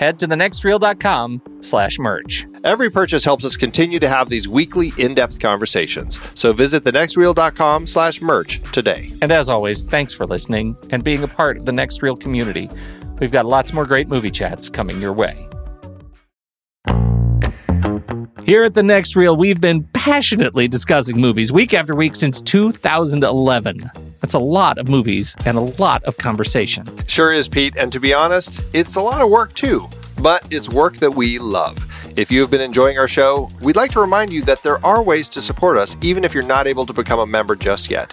head to thenextreel.com slash merch. Every purchase helps us continue to have these weekly in-depth conversations. So visit thenextreel.com slash merch today. And as always, thanks for listening and being a part of the Next Reel community. We've got lots more great movie chats coming your way. Here at the Next Reel, we've been passionately discussing movies week after week since 2011. That's a lot of movies and a lot of conversation. Sure is, Pete. And to be honest, it's a lot of work too, but it's work that we love. If you have been enjoying our show, we'd like to remind you that there are ways to support us, even if you're not able to become a member just yet.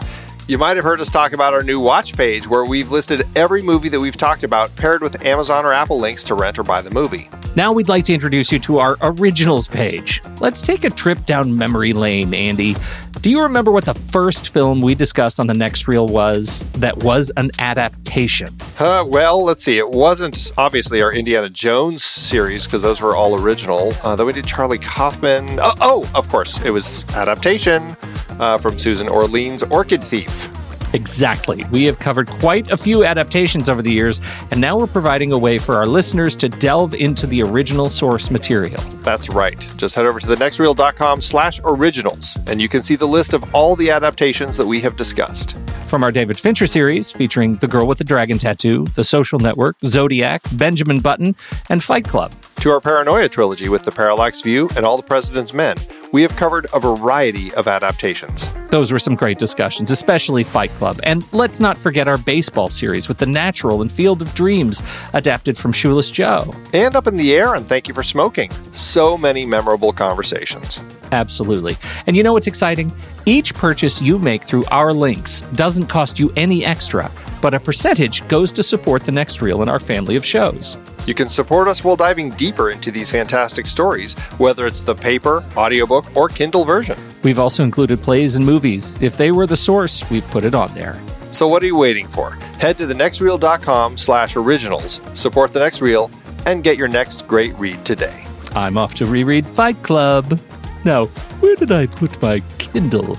You might have heard us talk about our new watch page where we've listed every movie that we've talked about paired with Amazon or Apple links to rent or buy the movie. Now we'd like to introduce you to our originals page. Let's take a trip down memory lane, Andy. Do you remember what the first film we discussed on the next reel was that was an adaptation? Uh, well, let's see. It wasn't obviously our Indiana Jones series because those were all original. Uh, then we did Charlie Kaufman. Oh, oh, of course, it was adaptation uh, from Susan Orlean's Orchid Thief. Exactly. We have covered quite a few adaptations over the years, and now we're providing a way for our listeners to delve into the original source material. That's right. Just head over to thenextreel.com slash originals, and you can see the list of all the adaptations that we have discussed. From our David Fincher series, featuring The Girl with the Dragon Tattoo, The Social Network, Zodiac, Benjamin Button, and Fight Club. To our Paranoia trilogy with The Parallax View and All the President's Men, we have covered a variety of adaptations. Those were some great discussions, especially Fight Club. And let's not forget our baseball series with The Natural and Field of Dreams, adapted from Shoeless Joe. And Up in the Air and Thank You for Smoking. So many memorable conversations. Absolutely. And you know what's exciting? Each purchase you make through our links doesn't cost you any extra, but a percentage goes to support the next reel in our family of shows. You can support us while diving deeper into these fantastic stories, whether it's the paper, audiobook, or Kindle version. We've also included plays and movies. If they were the source, we've put it on there. So what are you waiting for? Head to thenextreel.com slash originals, support The Next Reel, and get your next great read today. I'm off to reread Fight Club. Now, where did I put my Kindle?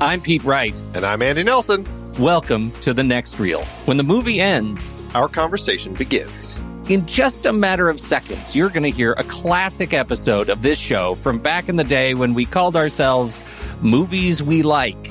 I'm Pete Wright. And I'm Andy Nelson. Welcome to the next reel. When the movie ends, our conversation begins. In just a matter of seconds, you're going to hear a classic episode of this show from back in the day when we called ourselves Movies We Like.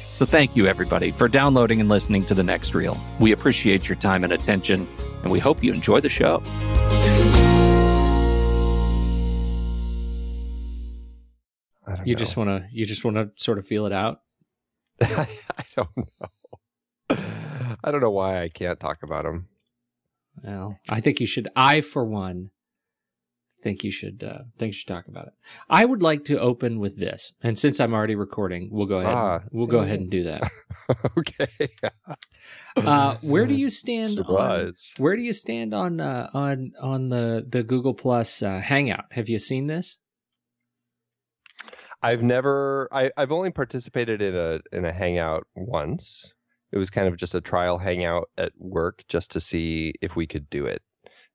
So thank you, everybody, for downloading and listening to The Next Reel. We appreciate your time and attention, and we hope you enjoy the show. you know. just want to you just want to sort of feel it out I, don't know. I don't know why I can't talk about him. well i think you should i for one think you should uh, think you should talk about it. I would like to open with this, and since I'm already recording, we'll go ahead. Ah, we'll go ahead and do that. okay. Uh, where do you stand? On, where do you stand on uh, on on the the Google Plus uh, Hangout? Have you seen this? I've never. I, I've only participated in a in a hangout once. It was kind of just a trial hangout at work, just to see if we could do it,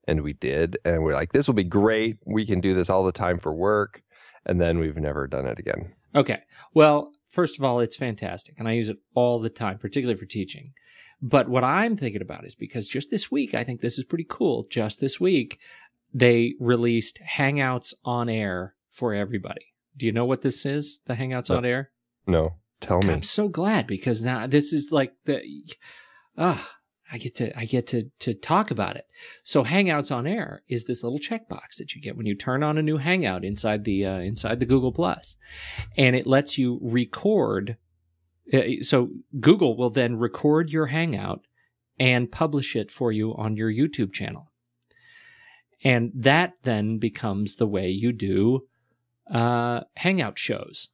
and we did. And we're like, "This will be great. We can do this all the time for work." And then we've never done it again. Okay. Well, first of all, it's fantastic, and I use it all the time, particularly for teaching. But what I'm thinking about is because just this week, I think this is pretty cool. Just this week, they released Hangouts on Air for everybody. Do you know what this is? The Hangouts No. on Air. No, tell me. I'm so glad because now this is like the ah I get to I get to to talk about it. So Hangouts on Air is this little checkbox that you get when you turn on a new Hangout inside the uh, inside the Google Plus, and it lets you record. uh, So Google will then record your Hangout and publish it for you on your YouTube channel, and that then becomes the way you do uh, Hangout shows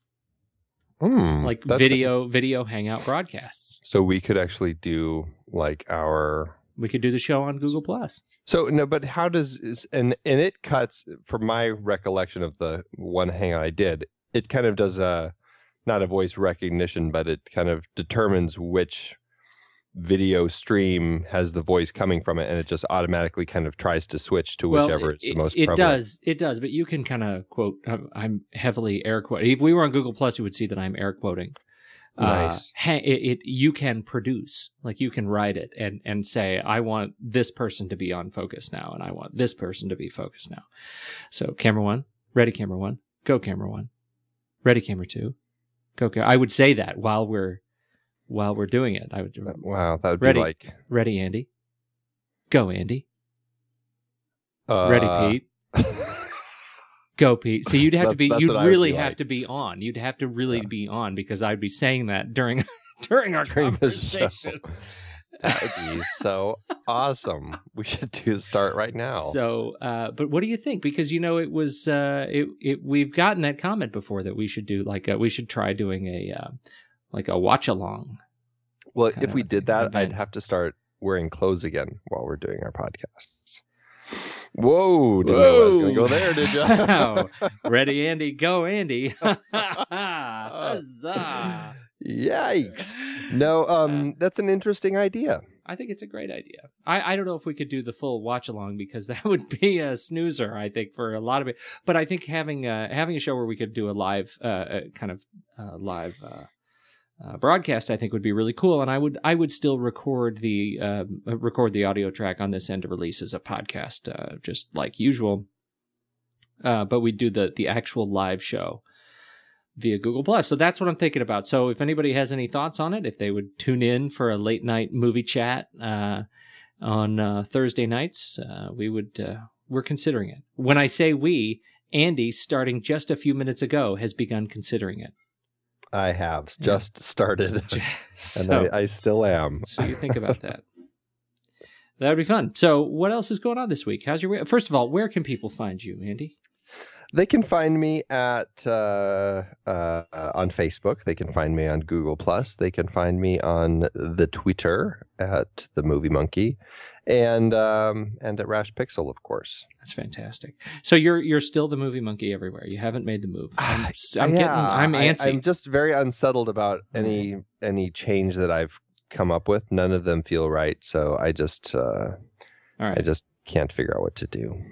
Hmm, like video video hangout broadcasts So we could actually do like our. we could do the show on google plus So no, but how does and and it cuts from my recollection of the one hangout I did. It kind of does a not a voice recognition, but it kind of determines which video stream has the voice coming from it, and it just automatically kind of tries to switch to whichever it, it's the most. it prevalent. does it does but you can kind of quote I'm, I'm heavily air quoting if we were on google plus you would see that i'm air quoting Nice. uh, it, it you can produce like you can write it and and say i want this person to be on focus now and i want this person to be focused now so camera one ready camera one go camera one ready camera two go ca- i would say that while we're while we're doing it i would Wow, that would Ready. be like Ready, Andy? Go, Andy. uh, Ready, Pete? Go, Pete. So you'd have to be. You'd what I would really be have like. to be on. You'd have to really Yeah. be on because I'd be saying that during during our During conversation. that would be so awesome. We should do start right now. So, uh, but what do you think? Because you know, it was uh, it, it. We've gotten that comment before that we should do like a, we should try doing a uh, like a watch along. well, if we did that, event. I'd have to start wearing clothes again while we're doing our podcasts. Whoa! Didn't know I was going to go there, did you? Wow. Ready, Andy? Go, Andy! Huzzah! Yikes! No, um, that's an interesting idea. I think it's a great idea. I, I don't know if we could do the full watch along because that would be a snoozer. I think for a lot of it, but I think having uh, having a show where we could do a live uh, uh, kind of uh, live uh, uh, broadcast, I think would be really cool. And I would I would still record the um, uh, record the audio track on this end to release as a podcast, uh, just like usual. Uh, but we do the the actual live show via Google Plus. So that's what I'm thinking about. So if anybody has any thoughts on it, if they would tune in for a late night movie chat uh, on uh, Thursday nights, we would. We're considering it. When I say we, Andy, starting just a few minutes ago, has begun considering it. I have Yeah. just started, and I, I still am. so you think about that. That would be fun. So, what else is going on this week? How's your first of all? Where can people find you, Andy? They can find me at uh, uh, on Facebook. They can find me on Google Plus. They can find me on the Twitter at the Movie Monkey, and um, and at Rash Pixel, of course. That's fantastic. So you're you're still the movie monkey everywhere. You haven't made the move. I'm, I'm Yeah, getting. I'm antsy. I'm just very unsettled about any any change that I've come up with. None of them feel right. So I just uh, All right. I just can't figure out what to do.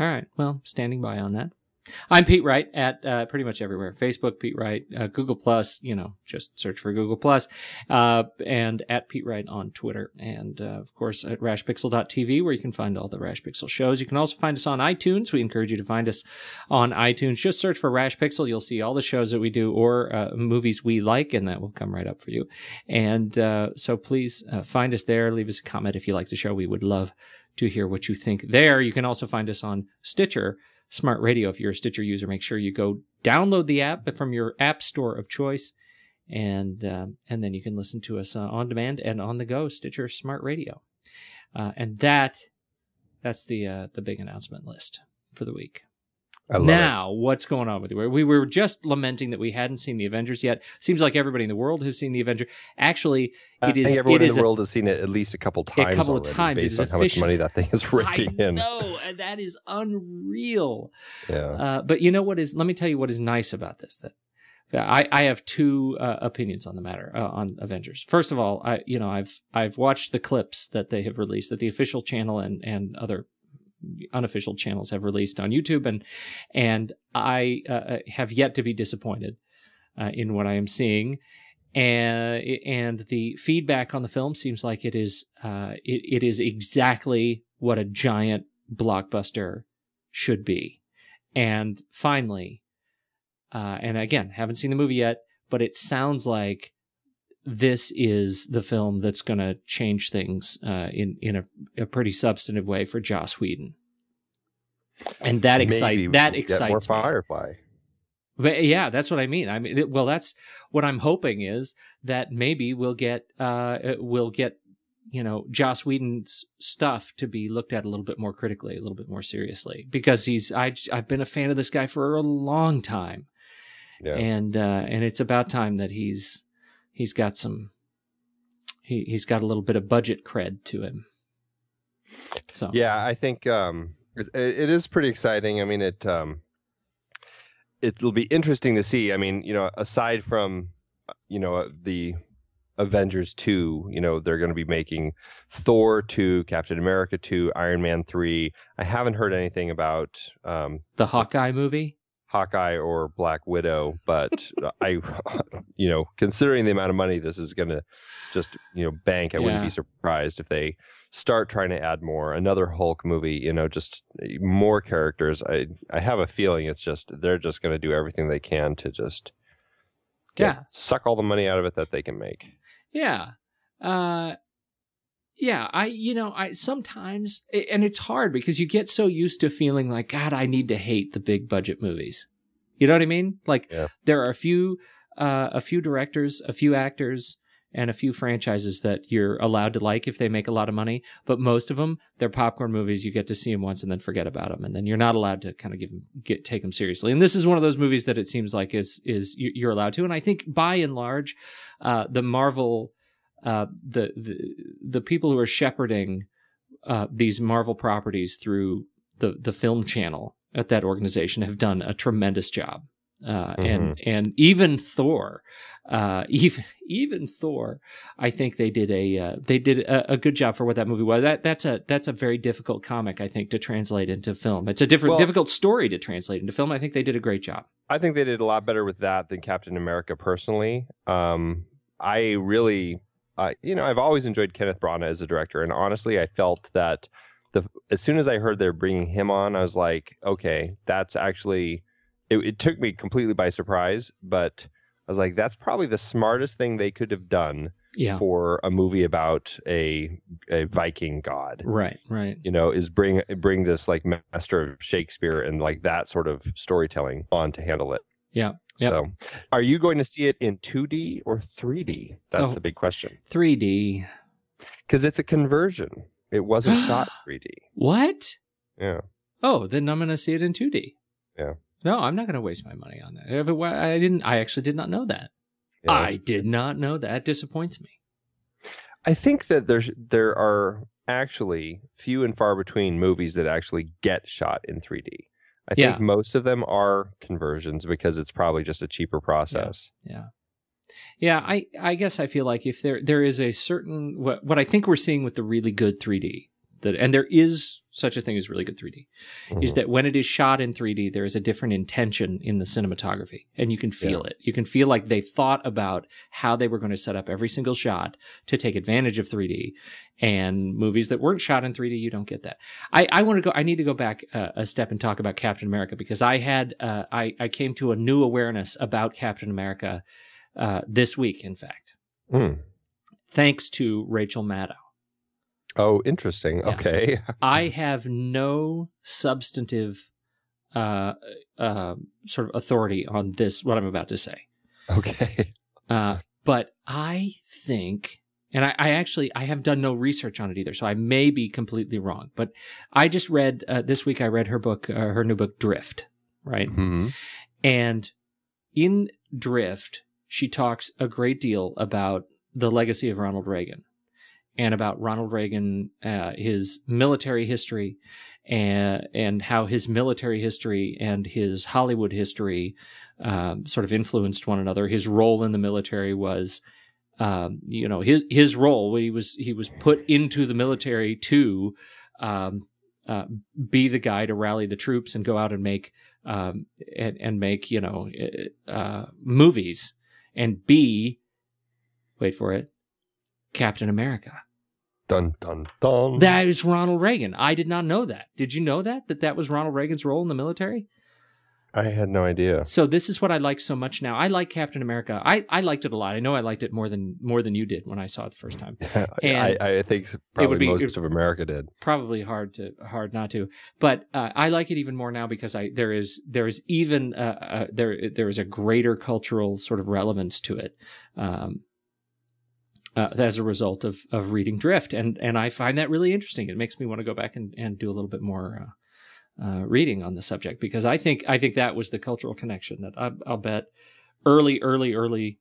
All right. Well, standing by on that. I'm Pete Wright at uh, pretty much everywhere. Facebook, Pete Wright, uh, Google Plus. You know, just search for Google Plus, uh, and at Pete Wright on Twitter, and uh, of course at RashPixel.tv, where you can find all the Rash Pixel shows. You can also find us on iTunes. We encourage you to find us on iTunes. Just search for Rash Pixel. You'll see all the shows that we do or uh, movies we like, and that will come right up for you. And uh, so please find us there. Leave us a comment if you like the show. We would love to hear what you think there. You can also find us on Stitcher. Smart Radio. If you're a Stitcher user, make sure you go download the app from your app store of choice, and um, and then you can listen to us uh, on demand and on the go. Stitcher Smart Radio, uh, and that that's the uh, the big announcement list for the week. I now, what's going on with it? We were just lamenting that we hadn't seen the Avengers yet. Seems like everybody in the world has seen the Avenger. Actually, it. I it is. think everyone it in the a- world has seen it at least a couple times. A couple of times. It based is on how much money that thing is raking I in. know, and that is unreal. Yeah. Uh, but you know what is? Let me tell you what is nice about this. That I, I have two uh, opinions on the matter uh, on Avengers. First of all, I you know I've I've watched the clips that they have released that the official channel and and other unofficial channels have released on YouTube, and and I uh, have yet to be disappointed uh, in what I am seeing. And and the feedback on the film seems like it is uh, it, it is exactly what a giant blockbuster should be. And finally, uh, and again, haven't seen the movie yet, but it sounds like this is the film that's going to change things uh, in in a, a pretty substantive way for Joss Whedon. And that Maybe excite that excites more me. Firefly. But yeah, that's what I mean. I mean, well, that's what I'm hoping is that maybe we'll get uh we'll get you know Joss Whedon's stuff to be looked at a little bit more critically, a little bit more seriously, because he's I I've been a fan of this guy for a long time, Yeah. and uh and it's about time that he's he's got some he he's got a little bit of budget cred to him. So Yeah, I think um, it, it is pretty exciting. I mean, it um, it'll be interesting to see. I mean, you know, aside from you know the Avengers two, you know, they're going to be making Thor two, Captain America two, Iron Man three. I haven't heard anything about um, the Hawkeye movie. Hawkeye or Black Widow, but I, you know, considering the amount of money this is going to just you know bank, I wouldn't be surprised if they start trying to add more. Another Hulk movie, you know, just more characters. I I have a feeling it's just they're just going to do everything they can to just get, Yeah. suck all the money out of it that they can make. Yeah. Uh yeah, I you know, I sometimes and it's hard because you get so used to feeling like god, I need to hate the big budget movies. You know what I mean? Like Yeah. there are a few uh a few directors, a few actors and a few franchises that you're allowed to like if they make a lot of money, but most of them they're popcorn movies. You get to see them once and then forget about them, and then you're not allowed to kind of give them get take them seriously. And this is one of those movies that it seems like is is you- you're allowed to. And I think by and large, uh, the Marvel, uh, the the the people who are shepherding uh, these Marvel properties through the the film channel at that organization have done a tremendous job. Uh, and and even Thor, uh, even even Thor, I think they did a uh, they did a, a good job for what that movie was. That that's a that's a very difficult comic, I think, to translate into film. It's a different Well- difficult story to translate into film. I think they did a great job. I think they did a lot better with that than Captain America personally. Um, I really, uh, you know, I've always enjoyed Kenneth Branagh as a director, and honestly, I felt that the as soon as I heard they're bringing him on, I was like, okay, that's actually. It, it took me completely by surprise, but I was like, that's probably the smartest thing they could have done Yeah. for a movie about a a Viking god Right. Right. you know is bring bring this like master of shakespeare and like that sort of storytelling on to handle it Yeah. Yep. so are you going to see it in 2d or 3d that's Oh. the big question 3D. because it's a conversion it wasn't shot 3d What? yeah Oh, then I'm going to see it in 2D. Yeah. No, I'm not going to waste my money on that. But I didn't. I actually did not know that. Yeah, I did not know that. It disappoints me. i think that there's there are actually few and far between movies that actually get shot in 3d i Yeah. think most of them are conversions because it's probably just a cheaper process Yeah. Yeah, I, I guess I feel like if there there is a certain what what I think we're seeing with the really good 3D that and there is such a thing as really good 3D is Mhm. that when it is shot in 3D there is a different intention in the cinematography and you can feel it. You can feel like they thought about how they were going to set up every single shot to take advantage of 3D and movies that weren't shot in 3D you don't get that. I I want to go I need to go back uh, a step and talk about Captain America because I had uh, I I came to a new awareness about Captain America uh, this week, in fact, Mm. thanks to Rachel Maddow. Oh interesting Yeah. okay I have no substantive uh, uh, sort of authority on this, what I'm about to say. okay Uh, but I think, and I, I actually, I have done no research on it either, so I may be completely wrong. But I just read, uh, this week I read her book, uh, her new book, Drift. right? Mhm. And in Drift, she talks a great deal about the legacy of Ronald Reagan and about Ronald Reagan, uh, his military history, and, and how his military history and his Hollywood history um, sort of influenced one another. His role in the military was. Um, you know his his role he was he was put into the military to um, uh, be the guy to rally the troops and go out and make um, and, and make you know uh, movies and be wait for it Captain America. Dun dun dun. That is Ronald Reagan. I did not know that. Did you know that that that was Ronald Reagan's role in the military? I had no idea. So this is what I like so much now. I like Captain America. I, I liked it a lot. I know I liked it more than more than you did when I saw it the first time. And I, I think probably be- most of America did. probably hard to hard not to but uh, i like it even more now because i there is there is even uh, uh, there there is a greater cultural sort of relevance to it um uh, as a result of of reading drift and and i find that really interesting it makes me want to go back and, and do a little bit more uh, uh, reading on the subject because i think i think that was the cultural connection that I, i'll bet early early early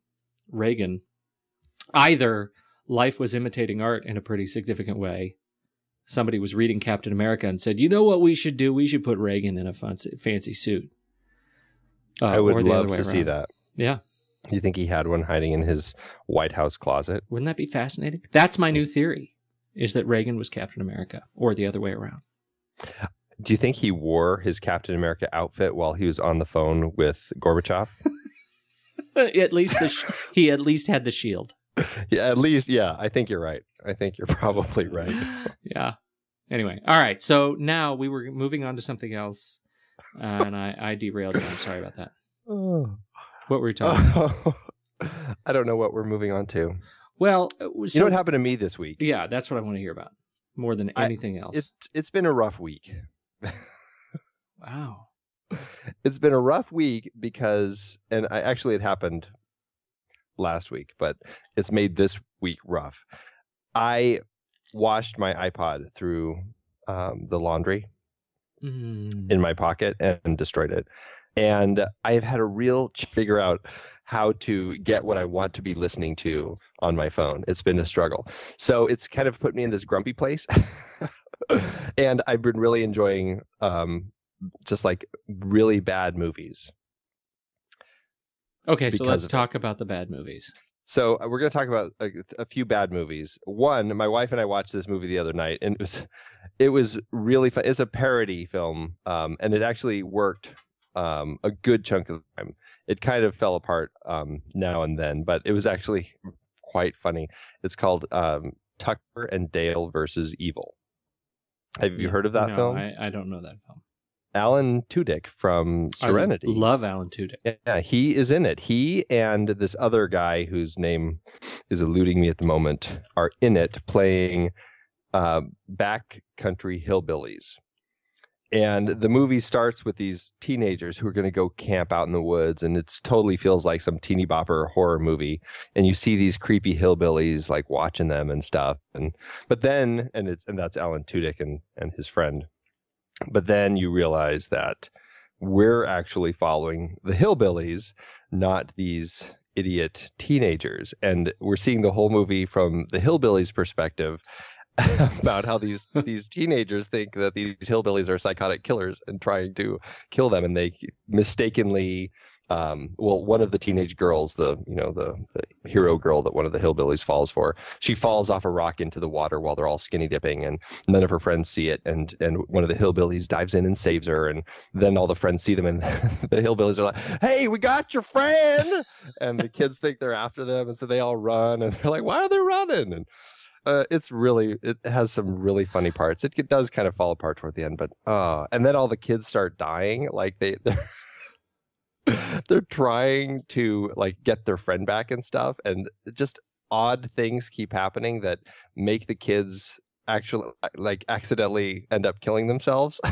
reagan either life was imitating art in a pretty significant way somebody was reading Captain America and said, "You know what we should do? We should put Reagan in a fancy, fancy suit." Uh, I would love to see that. Yeah, You think he had one hiding in his White House closet? wouldn't that be fascinating? That's my new mm. theory: is that Reagan was Captain America, or the other way around. Do you think he wore his Captain America outfit while he was on the phone with Gorbachev? at least the sh- he at least had the shield. yeah, at least, yeah. I think you're right. I think you're probably right. yeah. Anyway, all right. So now we were moving on to something else, and I, I derailed you. I'm sorry about that. Oh. What were we talking? about? I don't know what we're moving on to. Well, uh, you know what happened to me this week? Yeah, that's what I want to hear about more than I- anything else. It's it's been a rough week. wow. It's been a rough week because, and I actually it happened last week, but it's made this week rough. I washed my iPod through um, the laundry Mm. in my pocket and destroyed it. And I've had a real figure out how to get what I want to be listening to on my phone. It's been a struggle. So it's kind of put me in this grumpy place. and I've been really enjoying um, just like really bad movies. Okay, so let's of it. talk about the bad movies. So uh, we're going to talk about a, a few bad movies. One, my wife and I watched this movie the other night, and it was it was really fun. It's a parody film, um, and it actually worked um, a good chunk of the time. It kind of fell apart um, now and then, but it was actually quite funny. It's called um, Tucker and Dale versus Evil. Have you heard of that no, film? I, I don't know that film. Alan Tudyk from Serenity. I love Alan Tudyk. Yeah, he is in it. He and this other guy whose name is eluding me at the moment are in it playing uh, backcountry hillbillies. And the movie starts with these teenagers who are going to go camp out in the woods, and it totally feels like some teeny bopper horror movie. And you see these creepy hillbillies like watching them and stuff. And but then, and it's and that's Alan Tudyk and and his friend. But then you realize that we're actually following the hillbillies, not these idiot teenagers. And we're seeing the whole movie from the hillbillies' perspective about how these these teenagers think that these hillbillies are psychotic killers and trying to kill them. And they mistakenly um, well one of the teenage girls the you know the, the hero girl that one of the hillbillies falls for she falls off a rock into the water while they're all skinny dipping and none of her friends see it. And and one of the hillbillies dives in and saves her. And then all the friends see them and the hillbillies are like hey we got your friend! And the kids think they're after them. And so they all run and they're like why are they running? And uh, it's really it has some really funny parts. It, it does kind of fall apart toward the end but uh and then all the kids start dying like they they're they're trying to like get their friend back and stuff and just odd things keep happening that make the kids actually like accidentally end up killing themselves.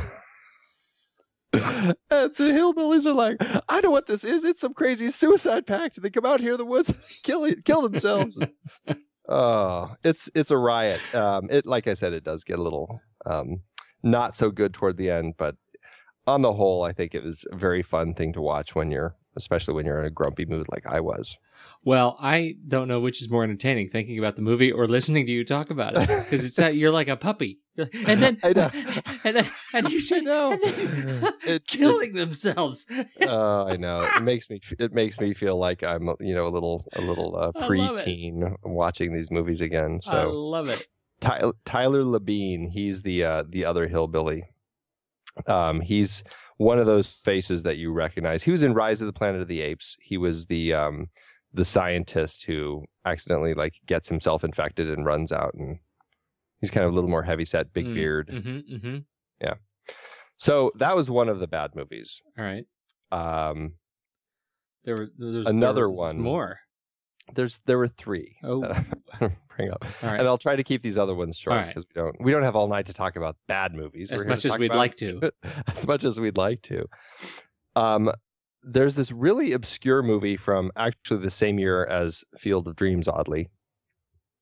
And the hillbillies are like i know what this is. It's some crazy suicide pact. They come out here in the woods kill kill themselves oh it's it's a riot um it like i said it does get a little um not so good toward the end but on the whole, I think it was a very fun thing to watch when you're, especially when you're in a grumpy mood like I was. Well, I don't know which is more entertaining, thinking about the movie or listening to you talk about it, because it's that you're like a puppy, and then I know. and then and you should know. It- killing themselves. Uh, I know it makes me it makes me feel like I'm you know a little a little uh, it. preteen watching these movies again. So I love it. Ty- Tyler Labine, he's the uh, the other hillbilly. Um, he's one of those faces that you recognize. He was in Rise of the Planet of the Apes. He was the um, the scientist who accidentally like gets himself infected and runs out, and he's kind of a little more heavy set, big Mm, beard. Mm-hmm, mm-hmm. Yeah. So that was one of the bad movies. All right. Um, There was there was, Another there one. more. there's there were three Oh. bring up, All right. and I'll try to keep these other ones short All right. because we don't we don't have all night to talk about bad movies. As We're much as we'd like to. as much as we'd like to. Um, there's this really obscure movie from actually the same year as Field of Dreams, oddly.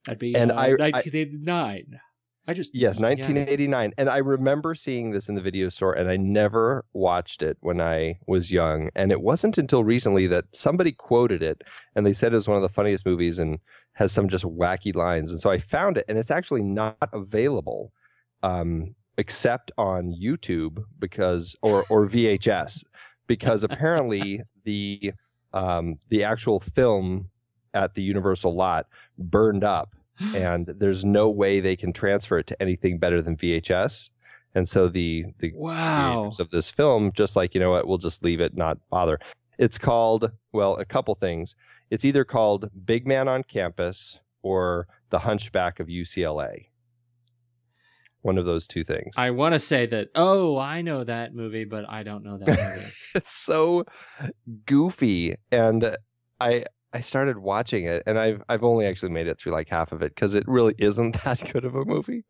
That'd be And uh, I- I- 1989. I just Yes, yeah. 1989. And I remember seeing this in the video store, and I never watched it when I was young. And it wasn't until recently that somebody quoted it, and they said it was one of the funniest movies and has some just wacky lines. And so I found it, and it's actually not available um, except on YouTube because, or or VHS, because apparently the um, the actual film at the Universal lot burned up and there's no way they can transfer it to anything better than VHS. And so the the wow. creators of this film just like you know what, we'll just leave it, not bother. It's called well, a couple things. It's either called Big Man on Campus or The Hunchback of UCLA. One of those two things. I want to say that. Oh, I know that movie, but I don't know that movie. it's so goofy and i i started watching it and i've i've only actually made it through like half of it because it really isn't that good of a movie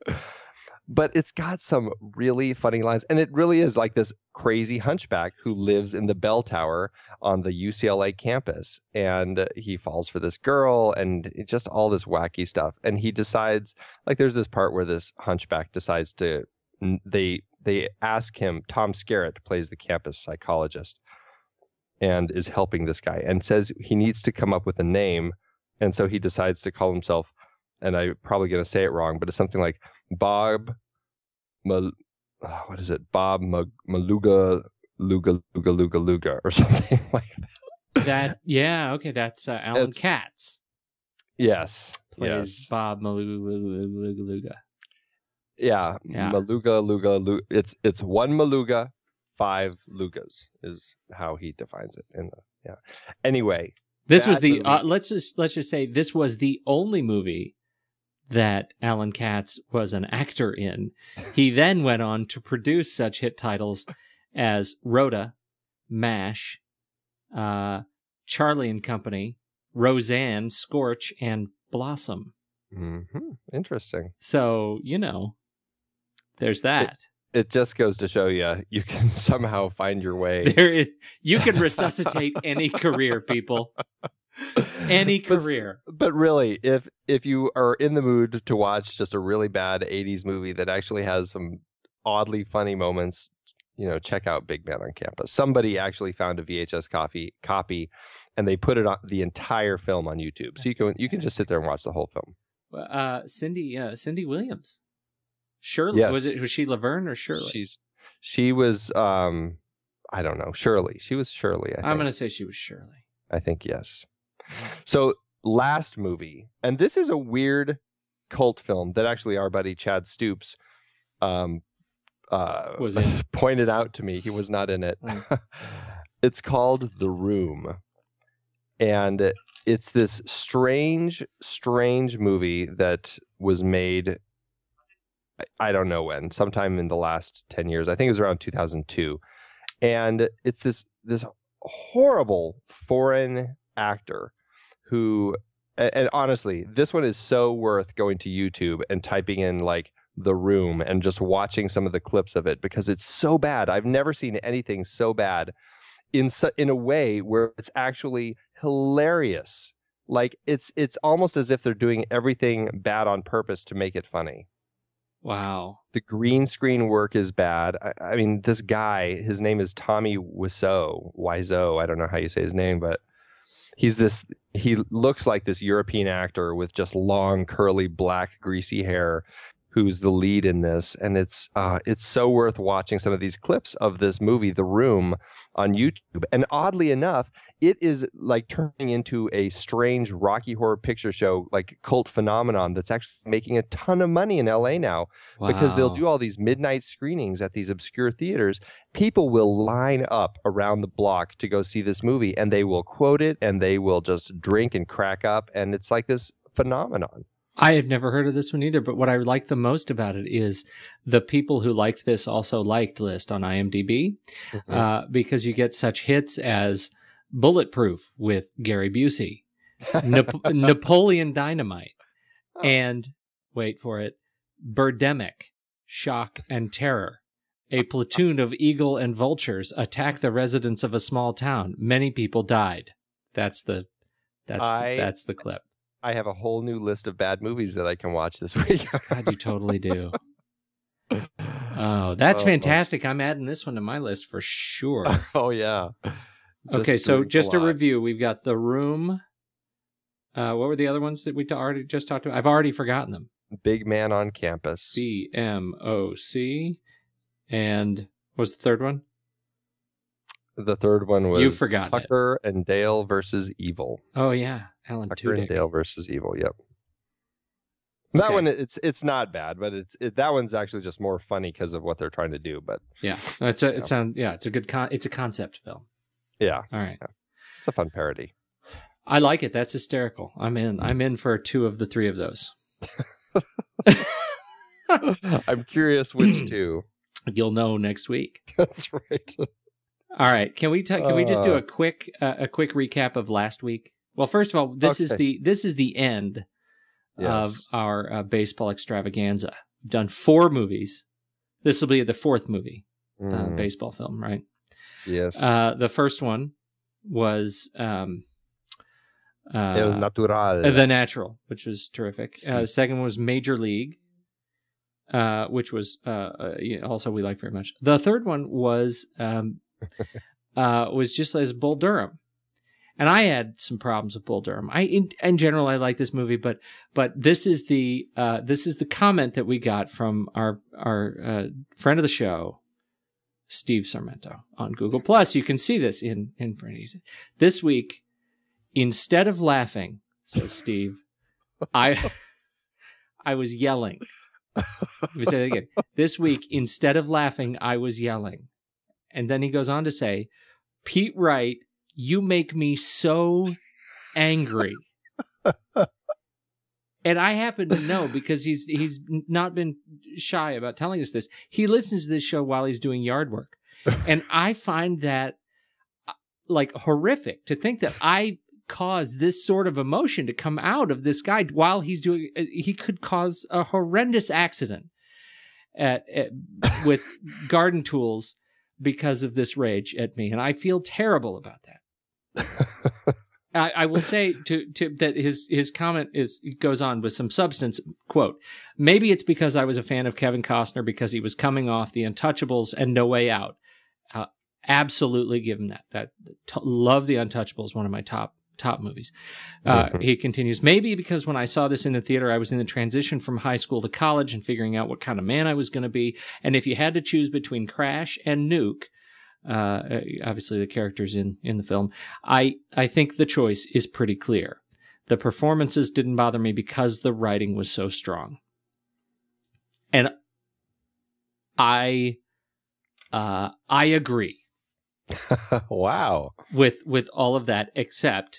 but it's got some really funny lines and it really is like this crazy hunchback who lives in the bell tower on the ucla campus and he falls for this girl and just all this wacky stuff and he decides like there's this part where this hunchback decides to they they ask him tom skerritt plays the campus psychologist and is helping this guy and says he needs to come up with a name and so he decides to call himself and i'm probably going to say it wrong but it's something like bob Mal- uh, what is it? Bob Mag- maluga luga luga luga luga or something like that. That yeah, okay, that's uh, Alan It's- Katz. Yes plays yes. Bob Maluga. yeah, Yeah. maluga luga lu- it's it's one maluga five lugas is how he defines it in the yeah. Anyway This was the uh, let's just let's just say this was the only movie that Allan Katz was an actor in. He then went on to produce such hit titles as Rhoda, MASH, uh, Charlie and Company, Roseanne, Scorch, and Blossom. hmm interesting So you know, there's that. it just goes to show you you can somehow find your way There is, you can resuscitate any career, people. Any career. but really if if you are in the mood to watch just a really bad 80s movie that actually has some oddly funny moments you know check out big man on campus somebody actually found a vhs copy copy and they put it on the entire film on youtube so you That's can you can just sit there and watch the whole film Uh, Cindy, uh, Cindy Williams. Shirley was it? Was she Laverne or Shirley? she's she was um i don't know shirley she was shirley i think I'm gonna say she was Shirley. I think yes. So last movie, and this is a weird cult film that actually our buddy Chad Stoops um, uh, Was pointed out to me. He was not in it. Mm. it's called The Room, and it's this strange, strange movie that was made. I- don't know when, sometime in the last ten years. I think it was around two thousand two, and it's this this horrible foreign actor who and, and honestly this one is so worth going to youtube and typing in like the room and just watching some of the clips of it because it's so bad i've never seen anything so bad in su- in a way where it's actually hilarious like it's it's almost as if they're doing everything bad on purpose to make it funny Wow. The green screen work is bad. I, I mean, this guy, his name is Tommy Wiseau. Wiseau. I don't know how you say his name, but he's this. He looks like this European actor with just long, curly, black, greasy hair, who's the lead in this, and it's uh, it's so worth watching some of these clips of this movie, The Room, on YouTube. And oddly enough, it is like turning into a strange Rocky Horror Picture Show like cult phenomenon that's actually making a ton of money in LA now because they'll do all these midnight screenings at these obscure theaters. People will line up around the block to go see this movie and they will quote it and they will just drink and crack up and it's like this phenomenon. I have never heard of this one either, but what I like the most about it is the people who liked this also liked list on IMDb Mm-hmm. uh, because you get such hits as Bulletproof with Gary Busey, Nap- Napoleon Dynamite, Oh. and wait for it, Birdemic, Shock and Terror. A platoon of eagle and vultures attack the residents of a small town. Many people died. That's the that's I- that's the clip. I have a whole new list of bad movies that I can watch this week. God, you totally do. Oh, that's Oh. fantastic. I'm adding this one to my list for sure. oh yeah. Just okay, so just a lot. review. We've got The Room. Uh, what were the other ones that we t- already just talked about? I've already forgotten them. Big Man on Campus. B M O C, and what was the third one? The third one was You've forgotten it. Tucker and Dale versus Evil. Oh yeah, Alan Tudyk. Dale versus Evil. Yep. That Okay. one, it's it's not bad, but it's it, that one's actually just more funny because of what they're trying to do. But Yeah, it's a Yeah. it sound yeah, it's a good con- it's a concept film. yeah, All right, it's a fun parody. I like it. That's hysterical. I'm in. I'm in for two of the three of those. I'm curious which two. You'll know next week. That's right. All right. Can we ta- can we just do Uh. a quick uh, a quick recap of last week? Well, first of all, this is the this is the end of our uh, baseball extravaganza. We've done four movies. This will be the fourth movie, uh, Mm, baseball film, right? yes. Uh, the first one was um, El uh, Natural. The Natural, which was terrific. Uh, the second one was Major League, uh, which was uh, uh, also we like very much. The third one was um, uh, was just as Bull Durham, and I had some problems with Bull Durham. I in, in general I like this movie, but but this is the uh, this is the comment that we got from our our uh, friend of the show. Steve Sarmento on Google Plus. You can see this in in This week, instead of laughing, says Steve, I I was yelling. Let me say that again. This week, instead of laughing, I was yelling. And then he goes on to say, Pete Wright, you make me so angry. and I happen to know because he's he's not been shy about telling us this. He listens to this show while he's doing yard work. and I find that uh, like horrific to think that I cause this sort of emotion to come out of this guy while he's doing uh, he could cause a horrendous accident at, at with garden tools because of this rage at me and I feel terrible about that. I, I will say to, to that his his comment is goes on with some substance. Quote: Maybe it's because I was a fan of Kevin Costner because he was coming off The Untouchables and No Way Out. Uh, absolutely give him that. That t- love The Untouchables, one of my top top movies. Uh, Mhm. He continues, maybe because when I saw this in the theater, I was in the transition from high school to college and figuring out what kind of man I was going to be. And if you had to choose between Crash and Nuke, uh, obviously the characters in in the film, I I think the choice is pretty clear. The performances didn't bother me because the writing was so strong. And I uh I agree wow. with with all of that except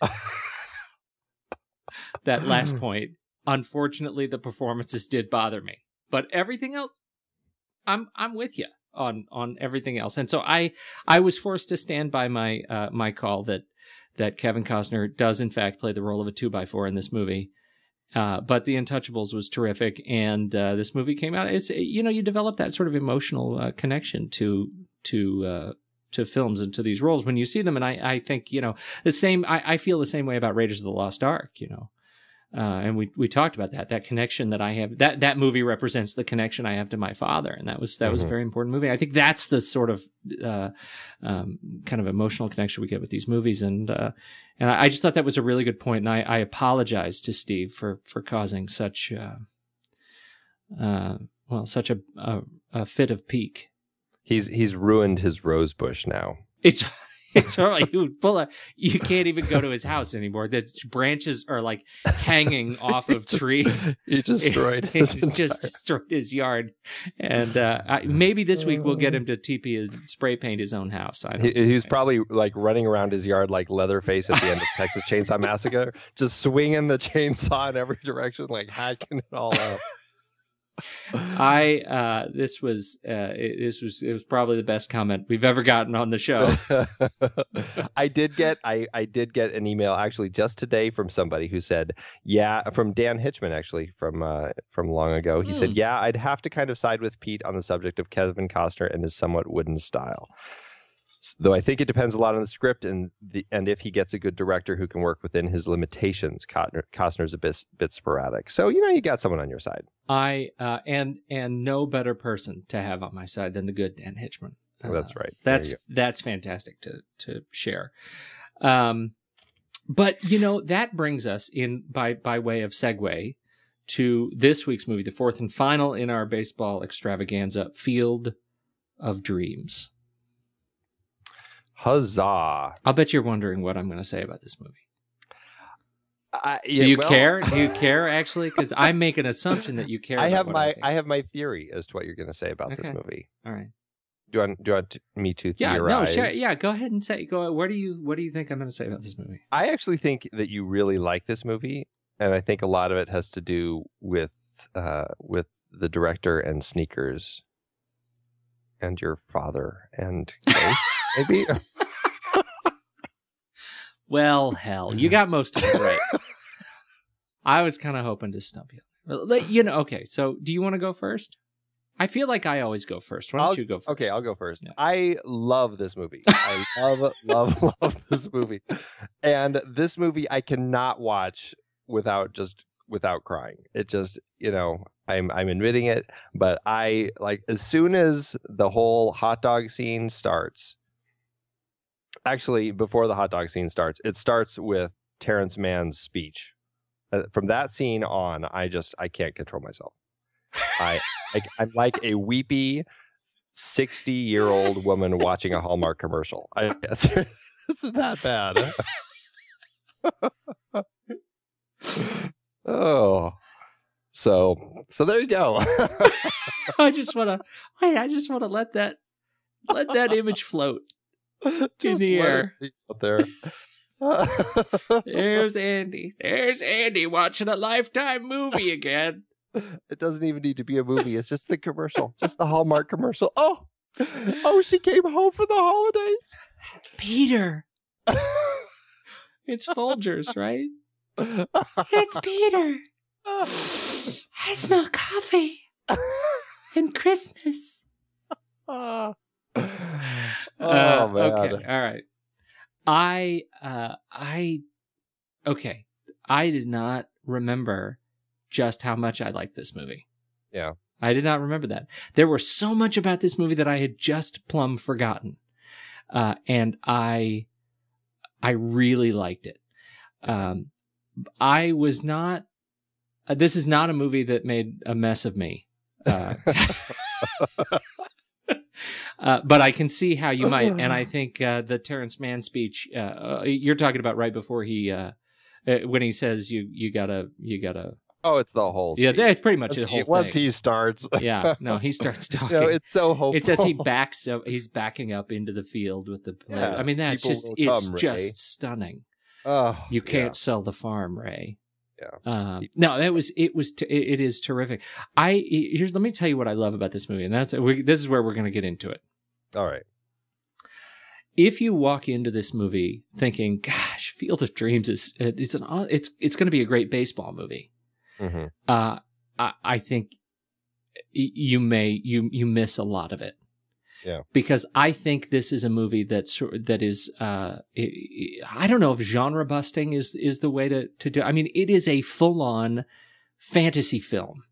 that last point. Unfortunately, the performances did bother me. But everything else I'm I'm with you on on everything else. And so I I was forced to stand by my uh my call that that Kevin Costner does in fact play the role of a two by four in this movie. Uh, but The Untouchables was terrific, and uh, this movie came out. It's you know you develop that sort of emotional uh, connection to to uh, to films and to these roles when you see them, and I I think you know the same. I, I feel the same way about Raiders of the Lost Ark. You know, uh, and we we talked about that that connection that I have that that movie represents the connection I have to my father, and that was that was a Mhm. very important movie. I think that's the sort of uh, um, kind of emotional connection we get with these movies, and uh, and I, I just thought that was a really good point, and I, I apologize to Steve for for causing such uh, uh, well such a, a a fit of pique. He's he's ruined his rose bush now. It's it's like you pull a, you can't even go to his house anymore. The branches are like hanging off of Just- trees. He destroyed He's just destroyed his yard, and uh, I, maybe this week we'll get him to TP his spray paint his own house. I don't He, he was probably like running around his yard like Leatherface at the end of Texas Chainsaw Massacre, just swinging the chainsaw in every direction, like hacking it all up. I uh, this was uh, it, this was it was probably the best comment we've ever gotten on the show. I did get I, I did get an email actually just today from somebody who said, yeah, from Dan Hitchman actually from uh, from long ago. He Hmm. said, yeah, I'd have to kind of side with Pete on the subject of Kevin Costner and his somewhat wooden style. Though I think it depends a lot on the script and the and if he gets a good director who can work within his limitations. Costner, Costner's a bit, bit sporadic, so you know you got someone on your side. I uh, and and no better person to have on my side than the good Dan Hitchman. Uh, That's right. That's that's fantastic to to share. Um, but you know that brings us in by by way of segue to this week's movie, the fourth and final in our baseball extravaganza, Field of Dreams. Huzzah! I'll bet you're wondering what I'm going to say about this movie. I, Do you well, care? Do you care actually? Because I make an assumption that you care. I have my think. I have my theory as to what you're going to say about this movie. All right. Do you want do you want me to Yeah. theorize? No. Sure. Yeah. Go ahead and say. Go. What do you What do you think I'm going to say about this movie? I actually think that you really like this movie, and I think a lot of it has to do with uh, with the director and sneakers, and your father and maybe. Well, hell, you got most of it right. I was kind of hoping to stump you. You know, okay. So, do you want to go first? I feel like I always go first. Why don't I'll- you go first? Okay, I'll go first. Yeah. I love this movie. I love, love, love this movie. And this movie I cannot watch without just without crying. It just, you know, I'm I'm admitting it, but I like as soon as the whole hot dog scene starts. Actually, before the hot dog scene starts, it starts with Terrence Mann's speech. Uh, from that scene on, I just I can't control myself. I like I'm like a weepy 60 year old woman watching a Hallmark commercial. I guess it's that bad. oh. So so there you go. I just want to. Wait, I just want to let that let that image float. Just the air. out there. There's Andy. There's Andy watching a Lifetime movie again. it doesn't even need to be a movie. It's just the commercial, just the Hallmark commercial. Oh, oh, she came home for the holidays. Peter. It's Folgers, right? It's Peter. I smell coffee and Christmas. oh Uh, man. Okay, all right. I uh I okay. I did not remember just how much I liked this movie. Yeah. I did not remember that. There was so much about this movie that I had just plumb forgotten. Uh and I I really liked it. Um I was not uh, this is not a movie that made a mess of me. Uh, uh, but I can see how you might, and I think uh, the Terrence Mann speech uh, uh, you're talking about right before he, uh, uh, when he says you you gotta you gotta Oh, it's the whole. yeah it's pretty much once, the whole he, once thing. he starts, yeah, no, he starts talking. know, it's so hopeful. it's as he backs up, he's backing up into the field with the player. Yeah, I mean, that's just it's come, Ray. just stunning. Oh, You can't sell the farm, Ray. Yeah. Um, no, that was it. Was t- it, is terrific. I here's let me tell you what I love about this movie, and that's we, this is where we're going to get into it. All right. If you walk into this movie thinking, "Gosh, Field of Dreams is it's an it's it's going to be a great baseball movie," hmm uh, I, I think you may you you miss a lot of it. Yeah. Because I think this is a movie that's that is uh, I don't know if genre busting is is the way to to do. I mean, it is a full on fantasy film.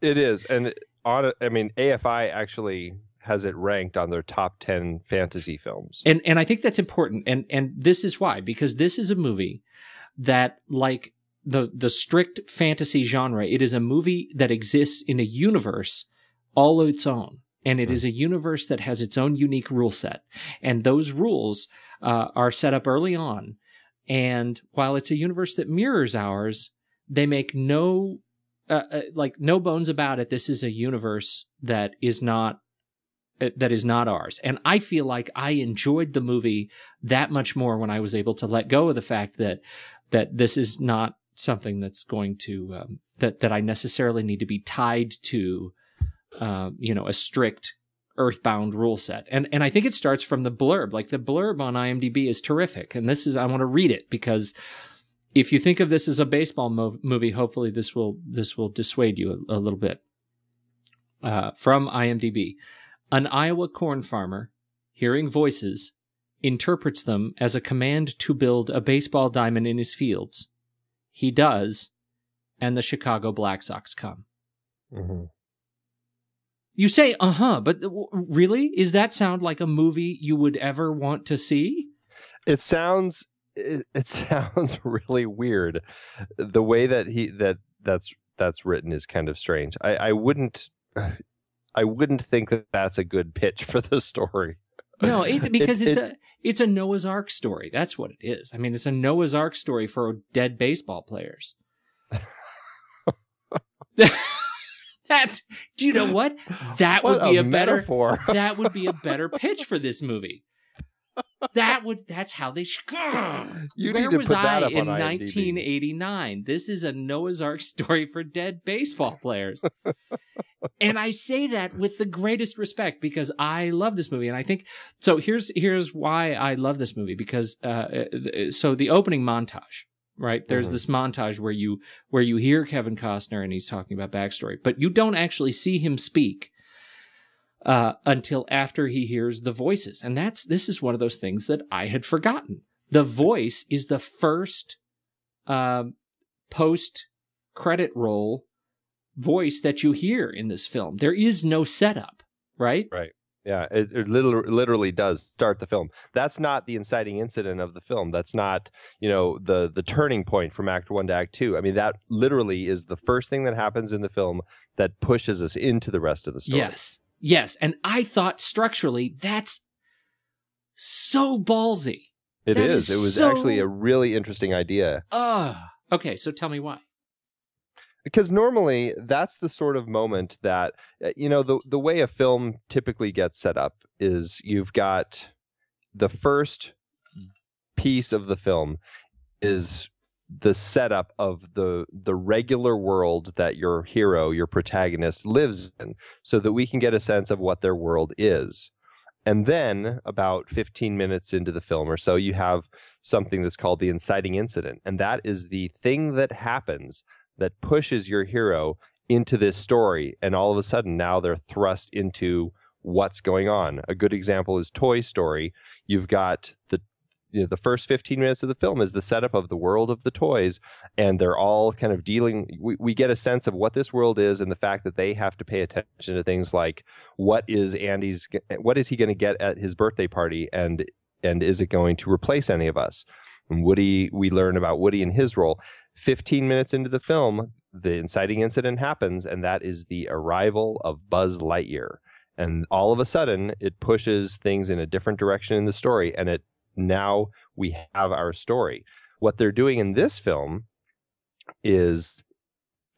It is, and on I mean, AFI actually has it ranked on their top 10 fantasy films. And and I think that's important and and this is why because this is a movie that like the the strict fantasy genre it is a movie that exists in a universe all its own and it mm. is a universe that has its own unique rule set and those rules uh, are set up early on and while it's a universe that mirrors ours they make no uh, uh, like no bones about it this is a universe that is not uh, that is not ours. And I feel like I enjoyed the movie that much more when I was able to let go of the fact that that this is not something that's going to um, that that I necessarily need to be tied to, uh, you know, a strict earthbound rule set. And and I think it starts from the blurb. Like the blurb on IMDb is terrific. And this is I want to read it because if you think of this as a baseball mo- movie, hopefully this will this will dissuade you a, a little bit. Uh, from IMDb. An Iowa corn farmer, hearing voices, interprets them as a command to build a baseball diamond in his fields. He does, and the Chicago Black Sox come. Mm-hmm. You say, uh huh, but really? Is that sound like a movie you would ever want to see? It sounds. It, it sounds really weird. The way that he that that's that's written is kind of strange. I, I wouldn't I wouldn't think that that's a good pitch for the story. No, it's because it, it's it, a it's a Noah's Ark story. That's what it is. I mean, it's a Noah's Ark story for dead baseball players. That's do you know what? That what would be a, a better metaphor. that would be a better pitch for this movie. That would that's how they should. You Where need to was I that up in 1989? This is a Noah's Ark story for dead baseball players. and I say that with the greatest respect because I love this movie, and I think so. Here's here's why I love this movie because uh, uh so the opening montage, right? There's Mhm. this montage where you where you hear Kevin Costner and he's talking about backstory, but you don't actually see him speak uh, until after he hears the voices, and that's this is one of those things that I had forgotten. The voice is the first um post credit roll voice that you hear in this film. There is no setup, right right? Yeah, it, it literally, literally does start the film. That's not the inciting incident of the film. That's not, you know, the the turning point from Act One to Act Two. I mean, that literally is the first thing that happens in the film that pushes us into the rest of the story. Yes. Yes. And I thought structurally that's so ballsy. it is. is It was so- actually a really interesting idea Ugh. Okay, so tell me why. Because normally that's the sort of moment that uh, you know the the way a film typically gets set up is you've got the first piece of the film is the setup of the the regular world that your hero your protagonist lives in so that we can get a sense of what their world is. And then about 15 minutes into the film or so you have something that's called the inciting incident. And that is the thing that happens that pushes your hero into this story and all of a sudden now they're thrust into what's going on. A good example is toy story. You've got the you know, the first 15 minutes of the film is the setup of the world of the toys and they're all kind of dealing we, we get a sense of what this world is and the fact that they have to pay attention to things like what is andy's what is he going to get at his birthday party and and is it going to replace any of us? And woody we learn about woody and his role 15 minutes into the film the inciting incident happens and that is the arrival of buzz lightyear. And all of a sudden it pushes things in a different direction in the story and it now we have our story. What they're doing in this film is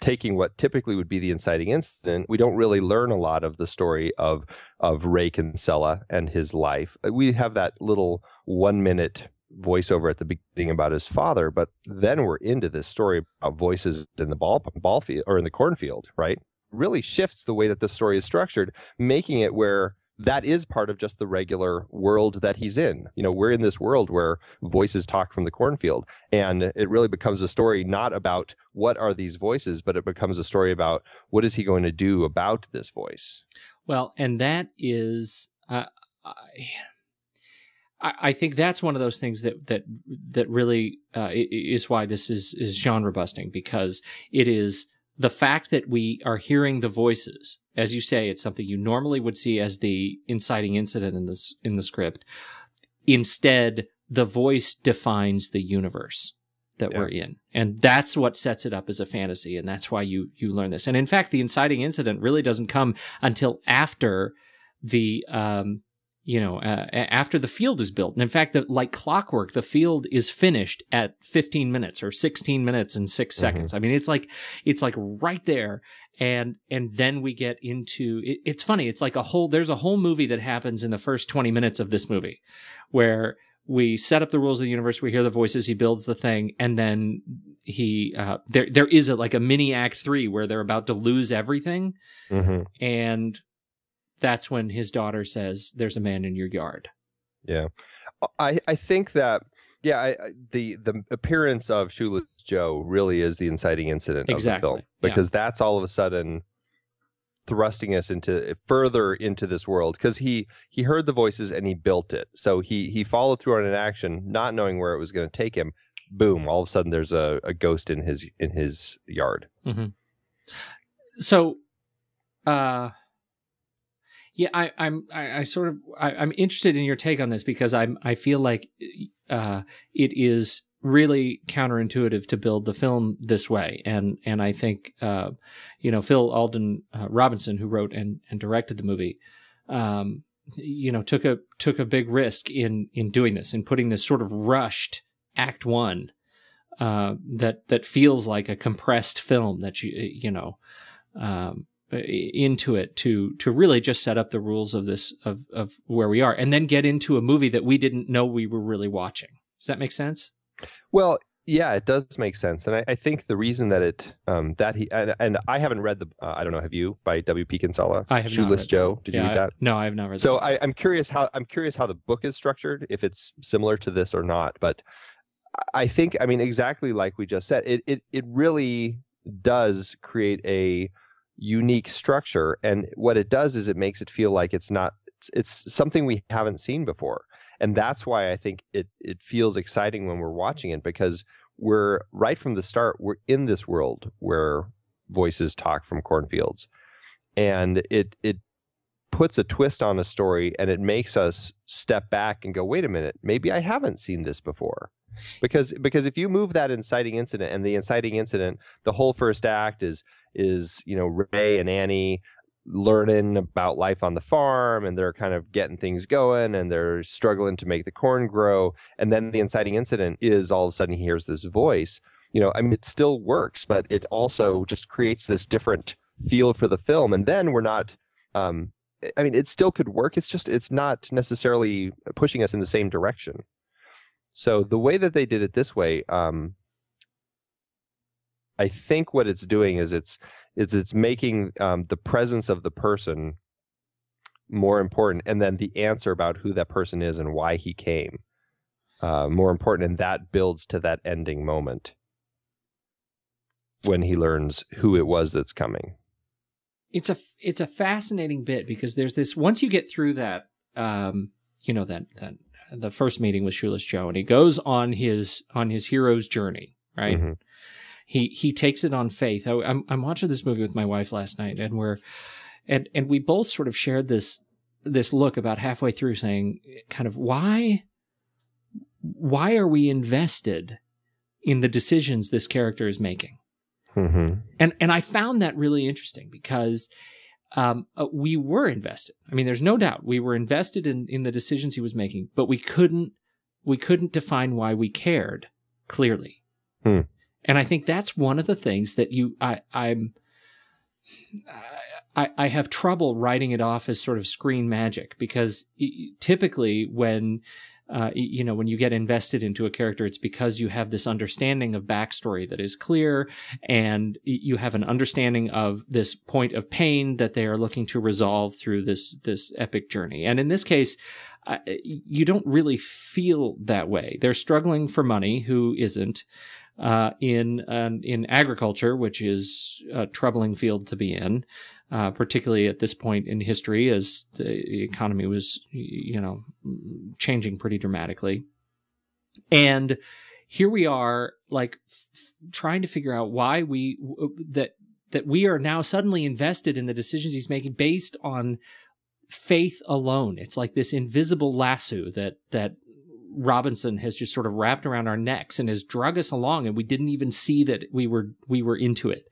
taking what typically would be the inciting incident. We don't really learn a lot of the story of of ray kinsella and his life. We have that little one minute voiceover at the beginning about his father but then we're into this story about voices in the ball ball field or in the cornfield right really shifts the way that the story is structured making it where that is part of just the regular world that he's in. You know, we're in this world where voices talk from the cornfield, and it really becomes a story not about what are these voices, but it becomes a story about what is he going to do about this voice. Well, and that is Uh, I, I think that's one of those things that that that really uh, is why this is is genre busting because it is the fact that we are hearing the voices, as you say, it's something you normally would see as the inciting incident in this in the script. Instead, the voice defines the universe that yeah. we're in, and that's what sets it up as a fantasy, and that's why you you learn this. And in fact, the inciting incident really doesn't come until after the um, you know, uh, after the field is built. And in fact, the, like clockwork, the field is finished at 15 minutes or 16 minutes and 6 mm-hmm. seconds. I mean, it's like, it's like right there. And, and then we get into, it, it's funny. It's like a whole, there's a whole movie that happens in the first 20 minutes of this movie where we set up the rules of the universe. We hear the voices. He builds the thing, and then he uh, there there is a like a mini act three where they're about to lose everything, mm-hmm. and that's when his daughter says, "There's a man in your yard." Yeah, I I think that yeah, I, the the appearance of Shoeless Joe really is the inciting incident exactly. of the film because yeah. that's all of a sudden thrusting us into further into this world because he he heard the voices and he built it so he he followed through on an action not knowing where it was going to take him boom all of a sudden there's a, a ghost in his in his yard mm-hmm. so uh yeah, I, I'm I, I sort of I, am interested in your take on this because I'm I feel like uh, it is really counterintuitive to build the film this way, and and I think uh, you know Phil Alden uh, Robinson, who wrote and, and directed the movie, um, you know took a took a big risk in in doing this in putting this sort of rushed Act One uh, that that feels like a compressed film that you you know. Um, into it to to really just set up the rules of this of of where we are and then get into a movie that we didn't know we were really watching. Does that make sense? Well yeah it does make sense. And i, I think the reason that it um that he and, and i haven't read the uh, i don't know have you? By w.p kinsella? I have shoeless joe? Did yeah, you read that? No i have not read so I, i'm curious how i'm curious how the book is structured if it's similar to this or not. But i think i mean exactly like we just said it it, it really does create a unique structure and what it does is it makes it feel like it's not it's, it's something we haven't seen before. And that's why i think it it feels exciting when we're watching it because we're right from the start we're in this world where voices talk from cornfields. And it it puts a twist on a story and it makes us step back and go wait a minute maybe i haven't seen this before. Because because if you move that inciting incident and the inciting incident the whole first act is is you know Ray and Annie learning about life on the farm and they're kind of getting things going and they're struggling to make the corn grow and then the inciting incident is all of a sudden he hears this voice. You know i mean it still works but it also just creates this different feel for the film and then we're not um i mean it still could work it's just it's not necessarily pushing us in the same direction. So the way that they did it this way um I think what it's doing is it's is it's making um, the presence of the person more important, and then the answer about who that person is and why he came uh, more important, and that builds to that ending moment when he learns who it was that's coming. It's a it's a fascinating bit because there's this once you get through that um, you know that that the first meeting with Shoeless Joe and he goes on his on his hero's journey right. Mm-hmm he he takes it on faith. I, I'm I'm watching this movie with my wife last night, and we're and and we both sort of shared this this look about halfway through, saying, kind of why why are we invested in the decisions this character is making? Mm-hmm. And and I found that really interesting because um, uh, we were invested. I mean, there's no doubt we were invested in in the decisions he was making, but we couldn't we couldn't define why we cared clearly. Hmm. And I think that's one of the things that you, I, I'm, I, I have trouble writing it off as sort of screen magic because typically when, uh, you know, when you get invested into a character, it's because you have this understanding of backstory that is clear and you have an understanding of this point of pain that they are looking to resolve through this, this epic journey. And in this case, you don't really feel that way. They're struggling for money. Who isn't? Uh, in uh, in agriculture, which is a troubling field to be in. uh, particularly at this point in history as the economy was, you know, changing pretty dramatically. And here we are, like f- trying to figure out why we that that we are now suddenly invested in the decisions he's making based on faith alone. It's like this invisible lasso that that Robinson has just sort of wrapped around our necks and has drug us along, and we didn't even see that we were we were into it.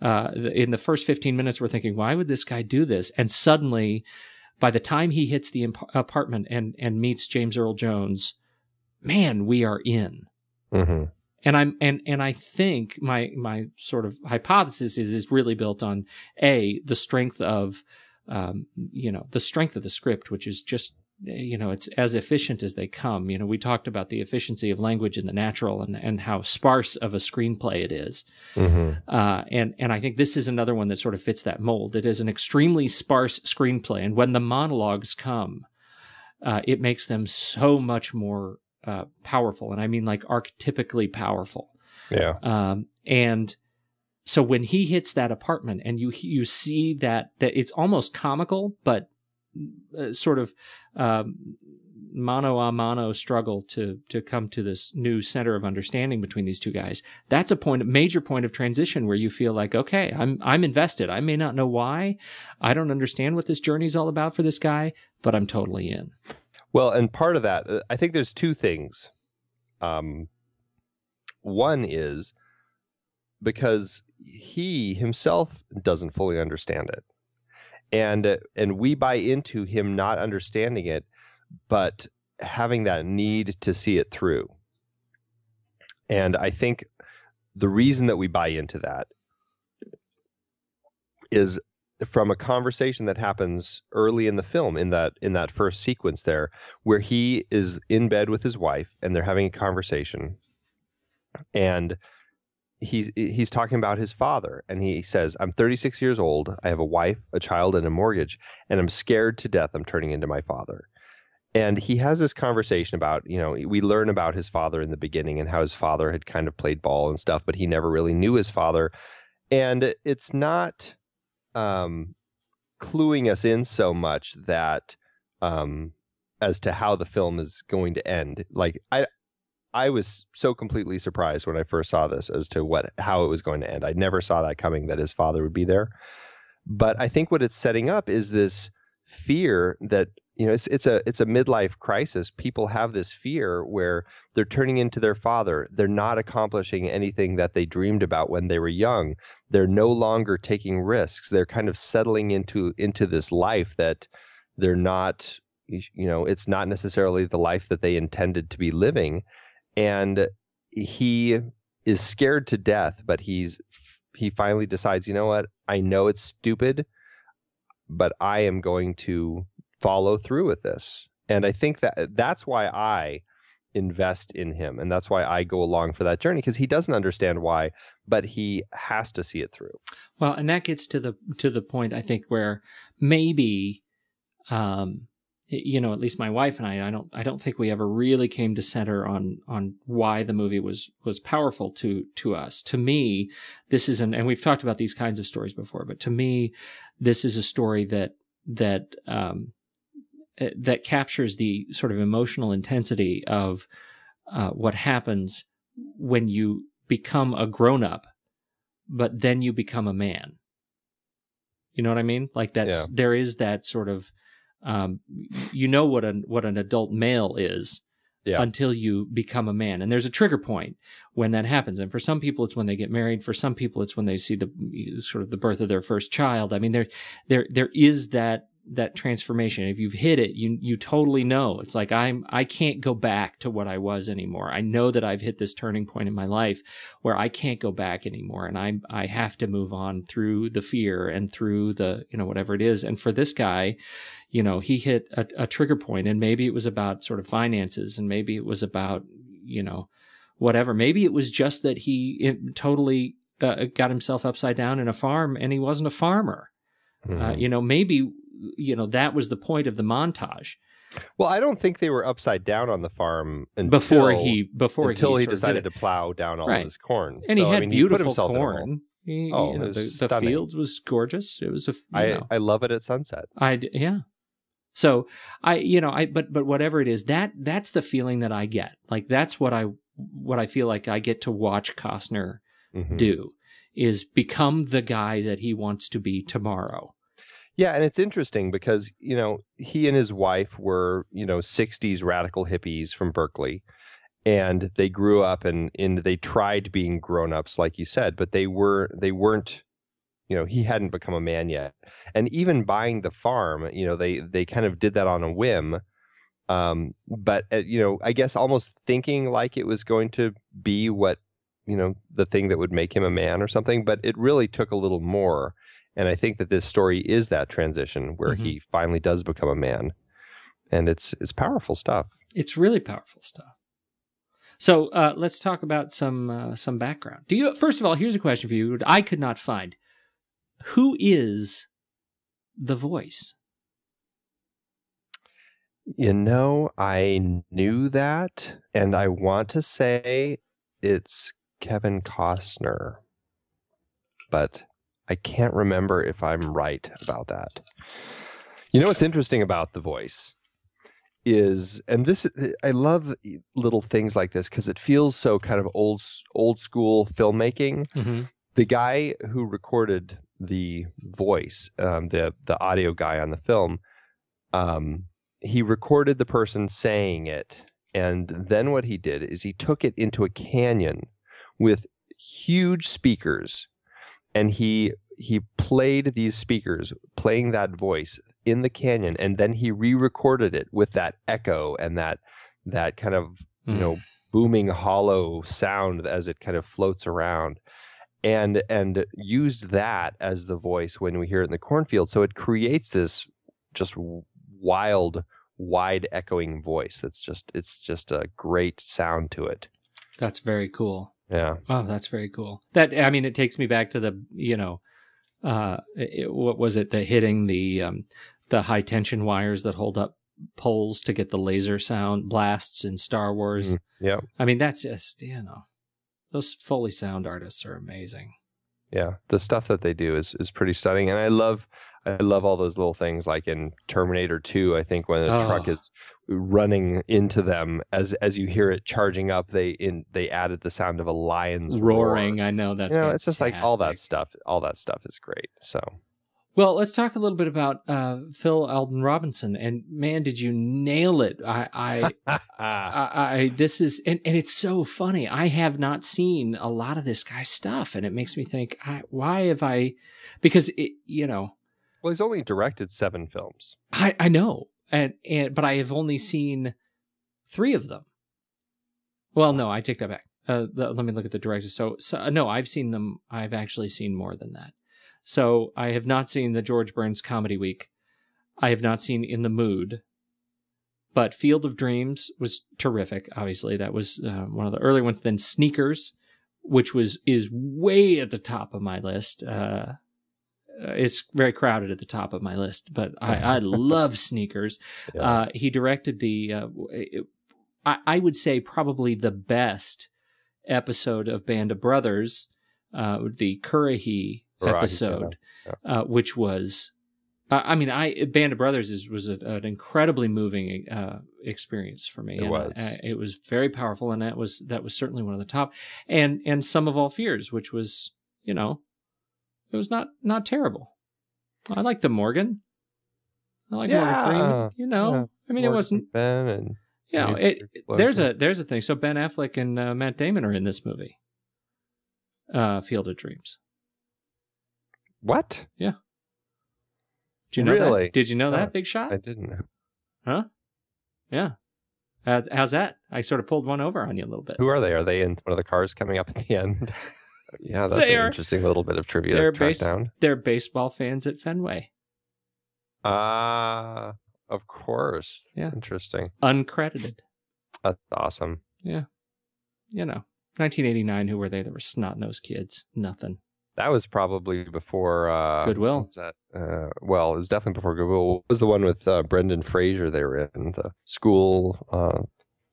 Uh, in the first 15 minutes, we're thinking, why would this guy do this? And suddenly, by the time he hits the imp- apartment and and meets James Earl Jones, man, we are in. Mm-hmm. And I'm and and I think my my sort of hypothesis is is really built on a the strength of um, you know the strength of the script, which is just you know it's as efficient as they come you know we talked about the efficiency of language in the natural and and how sparse of a screenplay it is. Mm-hmm. Uh, and and I think this is another one that sort of fits that mold it is an extremely sparse screenplay and when the monologues come uh, it makes them so much more uh, powerful and I mean like archetypically powerful Yeah. um, and so when he hits that apartment and you you see that that it's almost comical but uh, sort of um, mano a mano struggle to to come to this new center of understanding between these two guys. That's a point a major point of transition where you feel like okay i'm i'm invested. I may not know why. I don't understand what this journey is all about for this guy but i'm totally in. Well, and part of that, uh, I think there's two things. Um, one is because he himself doesn't fully understand it, and uh, and we buy into him not understanding it, but having that need to see it through. And I think the reason that we buy into that is from a conversation that happens early in the film in that in that first sequence there where he is in bed with his wife and they're having a conversation and he's he's talking about his father and he says I'm 36 years old. I have a wife a child and a mortgage and I'm scared to death I'm turning into my father. And he has this conversation about you know we learn about his father in the beginning and how his father had kind of played ball and stuff but he never really knew his father. And it's not um, cluing us in so much that um, as to how the film is going to end. Like I, I was so completely surprised when I first saw this as to what how it was going to end. I never saw that coming that his father would be there. But I think what it's setting up is this fear that you know it's it's a it's a midlife crisis. People have this fear where they're turning into their father. They're not accomplishing anything that they dreamed about when they were young. They're no longer taking risks. They're kind of settling into into this life that they're not you know, it's not necessarily the life that they intended to be living and he is scared to death, but he's he finally decides, you know what? I know it's stupid, but I am going to follow through with this. And I think that that's why I invest in him and that's why I go along for that journey because he doesn't understand why but he has to see it through. Well, and that gets to the to the point I think where maybe um you know, at least my wife and I, I don't, I don't think we ever really came to center on, on why the movie was, was powerful to, to us. To me, this is an, and we've talked about these kinds of stories before, but to me, this is a story that, that, um, eh, that captures the sort of emotional intensity of, uh, what happens when you become a grown up, but then you become a man. You know what I mean? Like that's, Yeah. there is that sort of, um, you know what an what an adult male is Yeah. until you become a man, and there's a trigger point when that happens. And for some people, it's when they get married. For some people, it's when they see the sort of the birth of their first child. I mean, there there there is that that transformation. If you've hit it, you you totally know. It's like I'm I can't go back to what I was anymore. I know that I've hit this turning point in my life where I can't go back anymore, and I I have to move on through the fear and through the you know whatever it is. And for this guy, you know, he hit a, a trigger point, and maybe it was about sort of finances, and maybe it was about you know whatever. Maybe it was just that he totally uh, got himself upside down in a farm, and he wasn't a farmer. Uh, Mhm. you know, maybe you know that was the point of the montage well, I don't think they were upside down on the farm until, before he before until he, did decided to plow down all Right. of his corn. and he So, I had mean, he put beautiful a corn. He- Oh, you know, the, the fields was gorgeous. It was a, I know, I love it at sunset. I yeah. So I you know I but but whatever it is that that's the feeling that I get like that's what I what I feel like I get to watch Costner Mhm. do is become the guy that he wants to be tomorrow. Yeah, and it's interesting because you know he and his wife were you know '60s radical hippies from Berkeley, and they grew up and and they tried being grown ups, like you said, but they were they weren't. You know, he hadn't become a man yet, and even buying the farm, you know, they they kind of did that on a whim. Um, but uh, you know, I guess almost thinking like it was going to be what you know the thing that would make him a man or something, but it really took a little more. And I think that this story is that transition where Mhm. he finally does become a man, and it's it's powerful stuff. It's really powerful stuff. So uh, let's talk about some uh, some background. Do you first of all? Here's a question for you. I could not find who is the voice. You know, I knew that, and I want to say it's Kevin Costner, but I can't remember if I'm right about that. You know what's interesting about the voice is, and this I love little things like this because it feels so kind of old old school filmmaking. Mm-hmm. The guy who recorded the voice, um, the the audio guy on the film, um, he recorded the person saying it, and then what he did is he took it into a canyon with huge speakers, and he he played these speakers, playing that voice in the canyon, and then he re-recorded it with that echo and that that kind of you Hmm. know booming hollow sound as it kind of floats around and and used that as the voice when we hear it in the cornfield so it creates this just wild wide echoing voice that's just it's just a great sound to it That's very cool. Yeah Oh, that's very cool. That I mean, it takes me back to the you know, uh, it, what was it? The hitting the um, the high tension wires that hold up poles to get the laser sound blasts in Star Wars. Mhm. yeah I mean, that's just you know, those Foley sound artists are amazing. yeah the stuff that they do is is pretty stunning and i love i love all those little things like in terminator 2 i think when the Oh. truck is running into them as as you hear it charging up they in they added the sound of a lion's roar. Roaring, I know that's you know, it's just like all that stuff. All that stuff is great. So Well, let's talk a little bit about uh, Phil Alden Robinson. And man, did you nail it! I, I, I, I this is, and, and it's so funny. I have not seen a lot of this guy's stuff, and it makes me think, I, why have I? Because it, you know, well, he's only directed seven films. I, I know, and and but I have only seen three of them. Well, no, I take that back. Uh, the, let me look at the directors. So, so uh, no, I've seen them. I've actually seen more than that. So I have not seen the George Burns Comedy Week. I have not seen In the Mood. But Field of Dreams was terrific. Obviously, that was uh, one of the early ones. Then Sneakers, which was is way at the top of my list. Uh, uh, it's very crowded at the top of my list, but I, I love Sneakers. Yeah. Uh, he directed the, uh, it- I, I would say probably the best episode of Band of Brothers, uh, the Currahee Right, episode, yeah, Uh, which was, I mean, I Band of Brothers is, was a, an incredibly moving uh, experience for me. It and, was. uh, it was very powerful, and that was that was certainly one of the top. And and Sum of All Fears, which was, you know, it was not not terrible. I like the Morgan. I like Morgan Freeman. You know, yeah. I mean, it wasn't. Ben and You know, it, there's a there's a thing. So Ben Affleck and uh, Matt Damon are in this movie. Uh, Field of Dreams. what? Yeah. Did you know Really? that? Did you know that? Oh, Big shot. I didn't know. Huh? Yeah. Uh, how's that? I sort of pulled one over on you a little bit. Who are they? Are they in one of the cars coming up at the end? yeah, that's They an are- interesting little bit of trivia they're to track based- down. They're baseball fans at Fenway. Ah, of course. Yeah. Interesting. Uncredited. That's awesome. Yeah. You know, 1989. Who were they? They were snot nosed kids. Nothing. That was probably before uh, Good Will. that? Uh, well, it was definitely before Good Will. What was the one with uh, Brendan Fraser? They were in the school uh,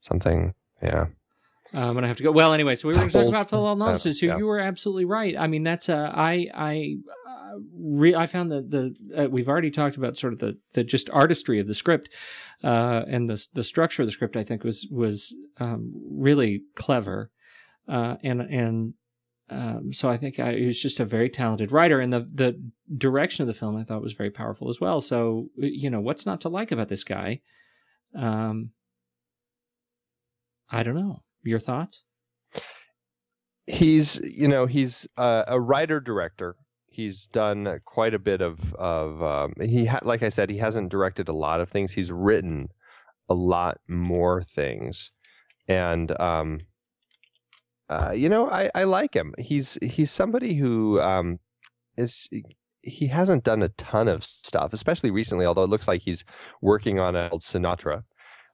something. Yeah. I'm gonna have to go. Well, anyway, so we were going to talk about Phil Alonso. uh, So yeah. you were absolutely right. I mean, that's uh, I I uh, re- I found that the uh, we've already talked about sort of the the just artistry of the script, uh, and the the structure of the script. I think was was um, really clever, uh, and and. Um, so I think I, he was just a very talented writer, and the the direction of the film I thought was very powerful as well. So you know, what's not to like about this guy? Um, I don't know. Your thoughts? he's you know he's uh, a writer director. He's done quite a bit of of um, he ha- like i said he hasn't directed a lot of things. He's written a lot more things. And um uh, you know i i like him. He's he's somebody who um is he hasn't done a ton of stuff especially recently although it looks like he's working on a old sinatra.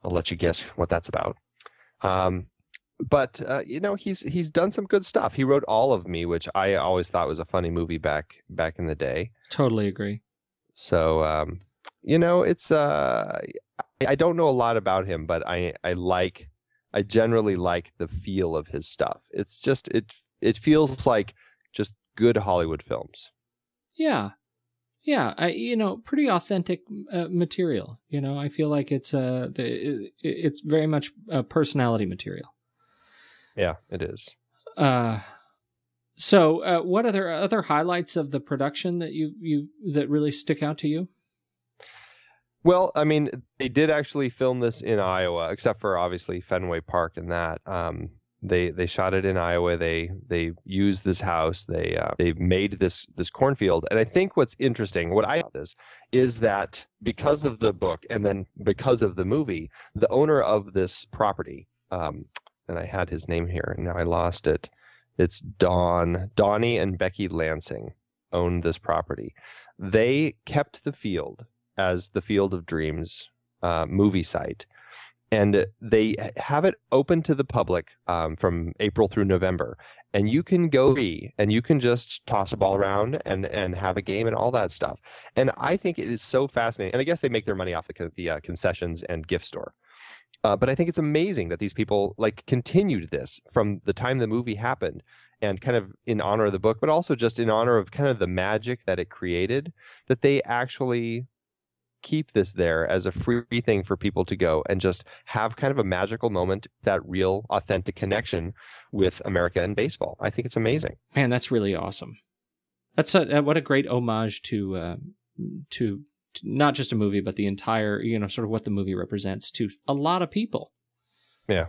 I'll let you guess what that's about. Um but uh, you know he's he's done some good stuff. He wrote All of Me, which I always thought was a funny movie back back in the day. Totally agree. So um, you know, it's uh, I, don't know a lot about him, but I I like I generally like the feel of his stuff. It's just it it feels like just good Hollywood films. Yeah, yeah. I you know pretty authentic uh, material. You know, I feel like it's uh the, it, it's very much uh, personality material. Yeah, it is. Uh, so uh, what other other highlights of the production that you you that really stick out to you? Well, I mean, they did actually film this in Iowa, except for obviously Fenway Park and that. Um, they they shot it in Iowa. They they used this house. They uh, they made this this cornfield. And I think what's interesting, what I this is that because of the book and then because of the movie, the owner of this property, um, and I had his name here, and now I lost it. It's Don Donnie and Becky Lansing owned this property. They kept the field as the Field of Dreams uh, movie site. And they have it open to the public um, from April through November. And you can go be and you can just toss a ball around and, and have a game and all that stuff. And I think it is so fascinating. And I guess they make their money off the, the uh, concessions and gift store. Uh, but I think it's amazing that these people like continued this from the time the movie happened and kind of in honor of the book, but also just in honor of kind of the magic that it created, that they actually keep this there as a free thing for people to go and just have kind of a magical moment, that real authentic connection with America and baseball. I think it's amazing. Man, that's really awesome. That's a, uh, what a great homage to uh, to to not just a movie, but the entire you know sort of what the movie represents to a lot of people. Yeah.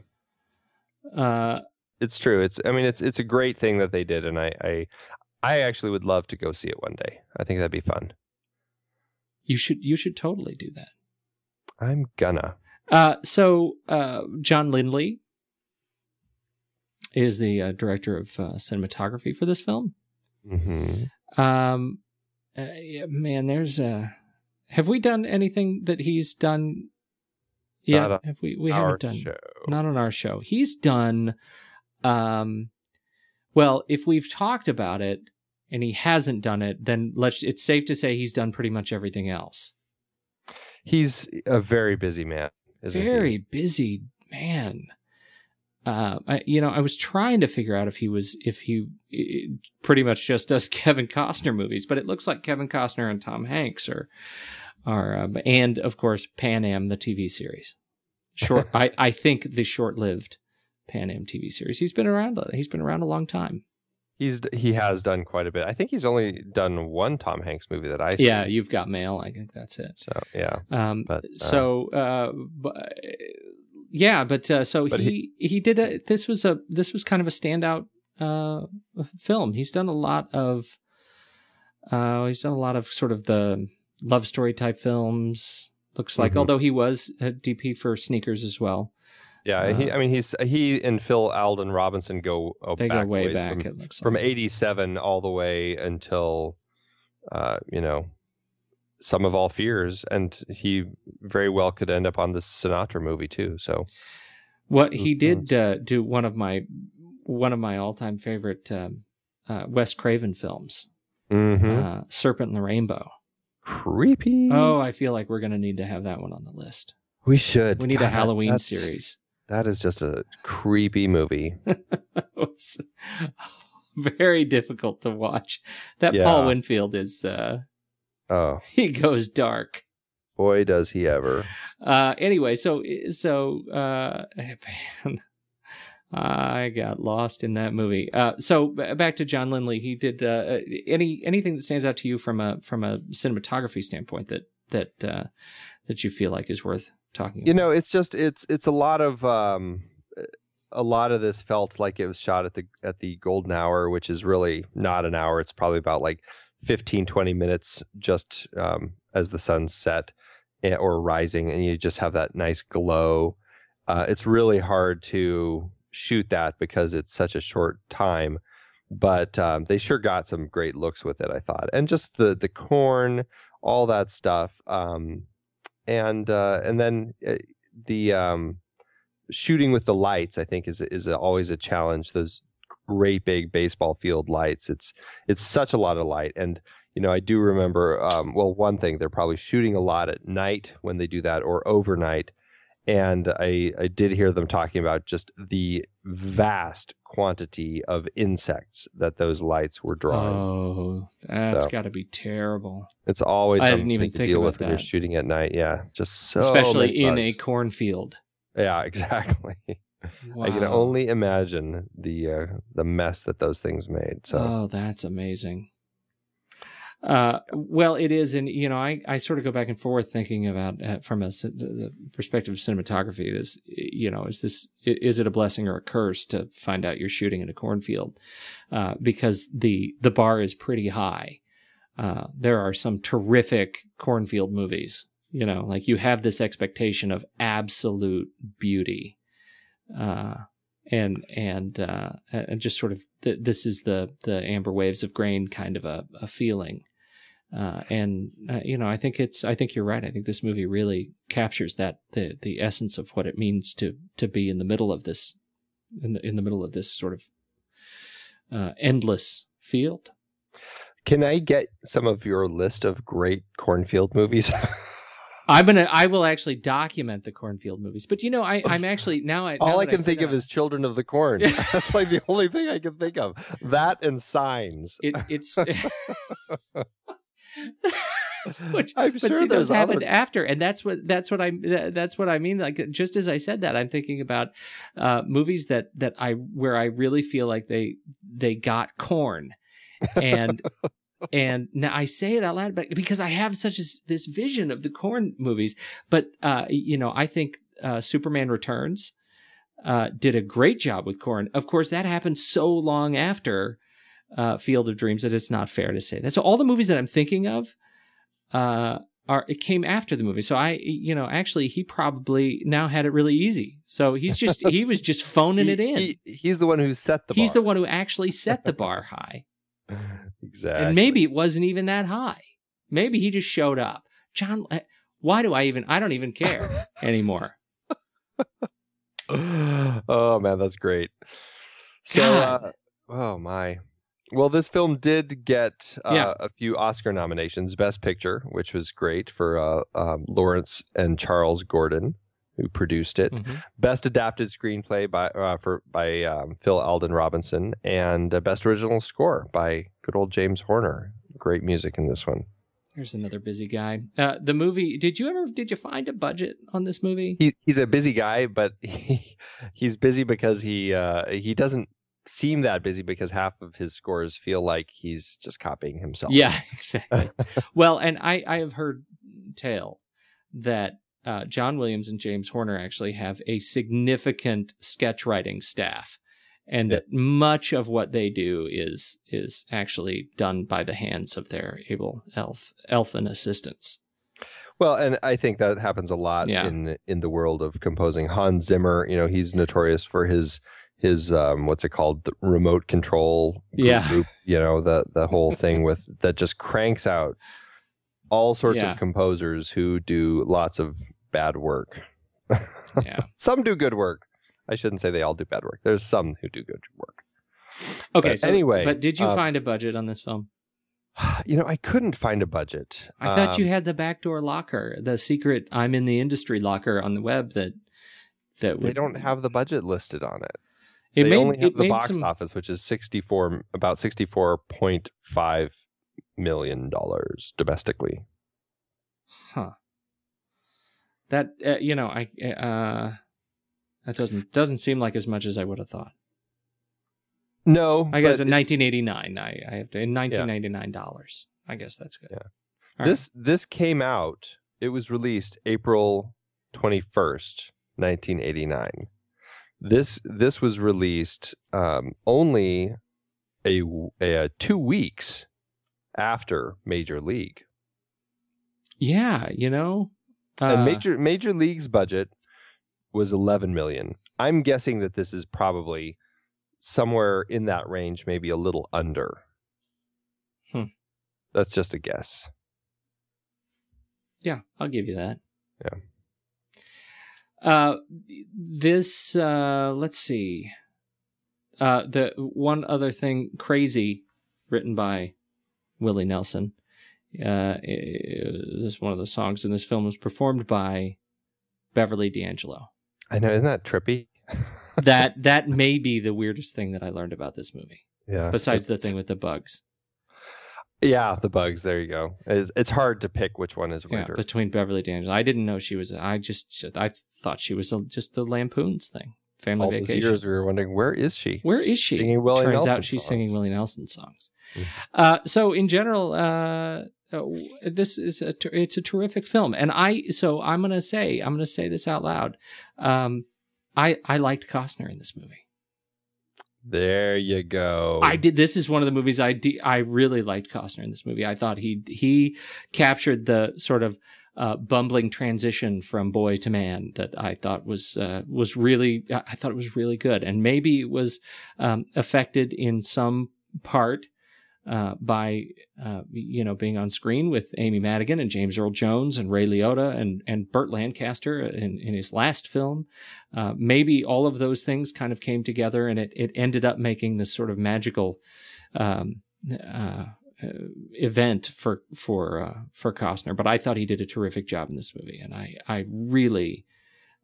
Uh, It's true. It's I mean it's it's a great thing that they did and I I, I actually would love to go see it one day. I think that'd be fun. you should you should totally do that. I'm gonna. Uh, so uh, John Lindley is the uh, director of uh, cinematography for this film. hmm Um, uh, yeah, man, there's uh Have we done anything that he's done? Yeah, have we? We haven't done. show. Not on our show. He's done. Um, well, if we've talked about it and he hasn't done it, then let's. It's safe to say he's done pretty much everything else. He's a very busy man, isn't Very he? busy man. Uh, I, you know, I was trying to figure out if he was if he pretty much just does Kevin Costner movies, but it looks like Kevin Costner and Tom Hanks are are um, and of course Pan Am the TV series. Short, I I think the short lived Pan Am TV series. He's been around. He's been around a long time. He's he has done quite a bit. I think he's only done one Tom Hanks movie that I see. Yeah, you've got mail. I think that's it. So yeah, Um, But, uh, so, uh, bu- yeah, but uh, so But he, he did a this was a this was kind of a standout uh film. He's done a lot of uh he's done a lot of sort of the love story type films. Looks like, Mhm. although he was a DP for Sneakers as well. yeah. he, Uh, I mean, he's he and Phil Alden Robinson go oh, They back go way back. from, it looks from like. '87 all the way until, uh, you know, sum of all fears, and he very well could end up on this Sinatra movie too. So What he Mhm. did uh, do one of my one of my all time favorite um, uh, Wes Craven films, Mhm. uh, Serpent and the Rainbow. Creepy. Oh, I feel like we're going to need to have that one on the list. we should. We need God, a Halloween series. That is just a creepy movie. was very difficult to watch. That Yeah. Paul Winfield is uh Oh, he goes dark. boy, does he ever. Uh anyway, so so uh man, I got lost in that movie. Uh so b- back to John Lindley. He did uh any anything that stands out to you from a from a cinematography standpoint that that uh that you feel like is worth talking You about? know, it's just it's it's a lot of um a lot of this felt like it was shot at the at the golden hour, which is really not an hour. It's probably about like 15 20 minutes just um as the sun set eh, or rising and you just have that nice glow. Uh it's really hard to shoot that because it's such a short time. But um, they sure got some great looks with it, I thought, and just the the corn, all that stuff. Um, and uh, and then uh, the um, shooting with the lights, I think, is is always a challenge. Those great big baseball field lights. It's it's such a lot of light, and you know I do remember. Um, well, one thing they're probably shooting a lot at night when they do that, or overnight. And I I did hear them talking about just the vast quantity of insects that those lights were drawing. Oh, that's So. got to be terrible. It's always I didn't even to think deal about with when you're shooting at night. Yeah, just so Especially in a cornfield. yeah, exactly. Wow. I can only imagine the uh, the mess that those things made. So Oh, that's amazing. Uh, well, it is, and you know, I, I sort of go back and forth thinking about uh, from a the the perspective of cinematography. This, you know, is this is it a blessing or a curse to find out you're shooting in a cornfield? Uh, because the the bar is pretty high. Uh, there are some terrific cornfield movies. You know, like you have this expectation of absolute beauty. Uh, and and uh, and just sort of th- this is the the amber waves of grain kind of a, a feeling, uh, and uh, you know I think it's I think you're right I think this movie really captures that the the essence of what it means to to be in the middle of this in the in the middle of this sort of uh, endless field. can I get some of your list of great cornfield movies? I'm gonna I will actually document the cornfield movies, but you know I I'm actually now I now All I can say think of is Children of the Corn. That's like the only thing I can think of. That and Signs. it, it's. Which, I'm but sure see, those happened other- after, and that's what that's what I that's what I mean. Like just as I said that, I'm thinking about uh, movies that that I where I really feel like they they got corn, and and now I say it out loud, but because I have such as this vision of the corn movies. But uh, you know, I think uh, Superman Returns uh, did a great job with corn. Of course, that happened so long after uh, Field of Dreams that it's not fair to say that. So all the movies that I'm thinking of uh, are it came after the movie. So I, you know, actually he probably now had it really easy. So he's just he was just phoning He- it in. he- he's the one who set the he's the one who actually set the bar high, exactly. and maybe it wasn't even that high. Maybe he just showed up. John, uh, why do I even? I don't even care anymore. oh man, that's great. So, uh, oh my. Well, this film did get uh, Yeah. a few Oscar nominations. Best Picture, which was great for uh, um, Lawrence and Charles Gordon, who produced it. Mhm. Best Adapted Screenplay by uh, for by um, Phil Alden Robinson, and uh, Best Original Score by good old James Horner. Great music in this one. There's another busy guy. Uh, the movie. Did you ever? Did you find a budget on this movie? He, he's a busy guy, but he, he's busy because he uh, he doesn't seem that busy because half of his scores feel like he's just copying himself. Yeah, exactly. well, and I I have heard tale that uh, John Williams and James Horner actually have a significant sketch writing staff, and Yeah. that much of what they do is is actually done by the hands of their able elf elfin assistants. Well, and I think that happens a lot Yeah. in in the world of composing. Hans Zimmer, you know, he's notorious for his his um, what's it called, the remote control group, Yeah. you know, the the whole thing with that just cranks out all sorts Yeah. of composers who do lots of bad work. Yeah. some do good work. I shouldn't say they all do bad work. There's some who do good work. Okay. But so, anyway, but did you um, find a budget on this film? You know, I couldn't find a budget. I thought you Um, had the backdoor locker, the secret "I'm in the industry" locker on the web that that would, They don't have the budget listed on it. It they made, only have the box some, office, which is sixty four, about sixty four point five million dollars domestically. Huh. That uh, you know, I uh, that doesn't doesn't seem like as much as I would have thought. No, I guess in 1989, I, I have to in 1999 dollars. I guess that's good. Yeah. All right. This this came out. It was released April twenty first, nineteen eighty nine. This this was released um, only a, a- two weeks after Major League, yeah, you know, uh, and Major Major League's budget was eleven million. I'm guessing that this is probably somewhere in that range, maybe a little under. Hmm. That's just a guess. Yeah, I'll give you that. Yeah. Uh, this uh, let's see. Uh, the one other thing, crazy, written by Willie Nelson. Uh, this one of the songs in this film was performed by Beverly D'Angelo. I know, isn't that trippy? That that may be the weirdest thing that I learned about this movie, yeah. besides the thing with the bugs. Yeah, the bugs. There you go. It's, it's hard to pick which one is weirder. Yeah, between Beverly D'Angelo, I didn't know she was. I just I thought she was a, just theLampoons thing, Family All those Vacation. years we were wondering where is she? Where is she? Singing Willie Turns Nelson out she's songs. singing Willie Nelson songs. Mhm. Uh, so in general, uh, uh, this is a ter- it's a terrific film, and I so I'm gonna say I'm gonna say this out loud. Um, I I liked Costner in this movie. There you go. I did. This is one of the movies I de- I really liked Costner in this movie. I thought he he captured the sort of uh, bumbling transition from boy to man that I thought was uh, was really I thought it was really good, and maybe it was um, affected in some part uh, by uh, you know being on screen with Amy Madigan and James Earl Jones and Ray Liotta and and Burt Lancaster in, in his last film. Uh, maybe all of those things kind of came together, and it it ended up making this sort of magical. Um, uh, event for for uh, for Costner, but I thought he did a terrific job in this movie, and I I really,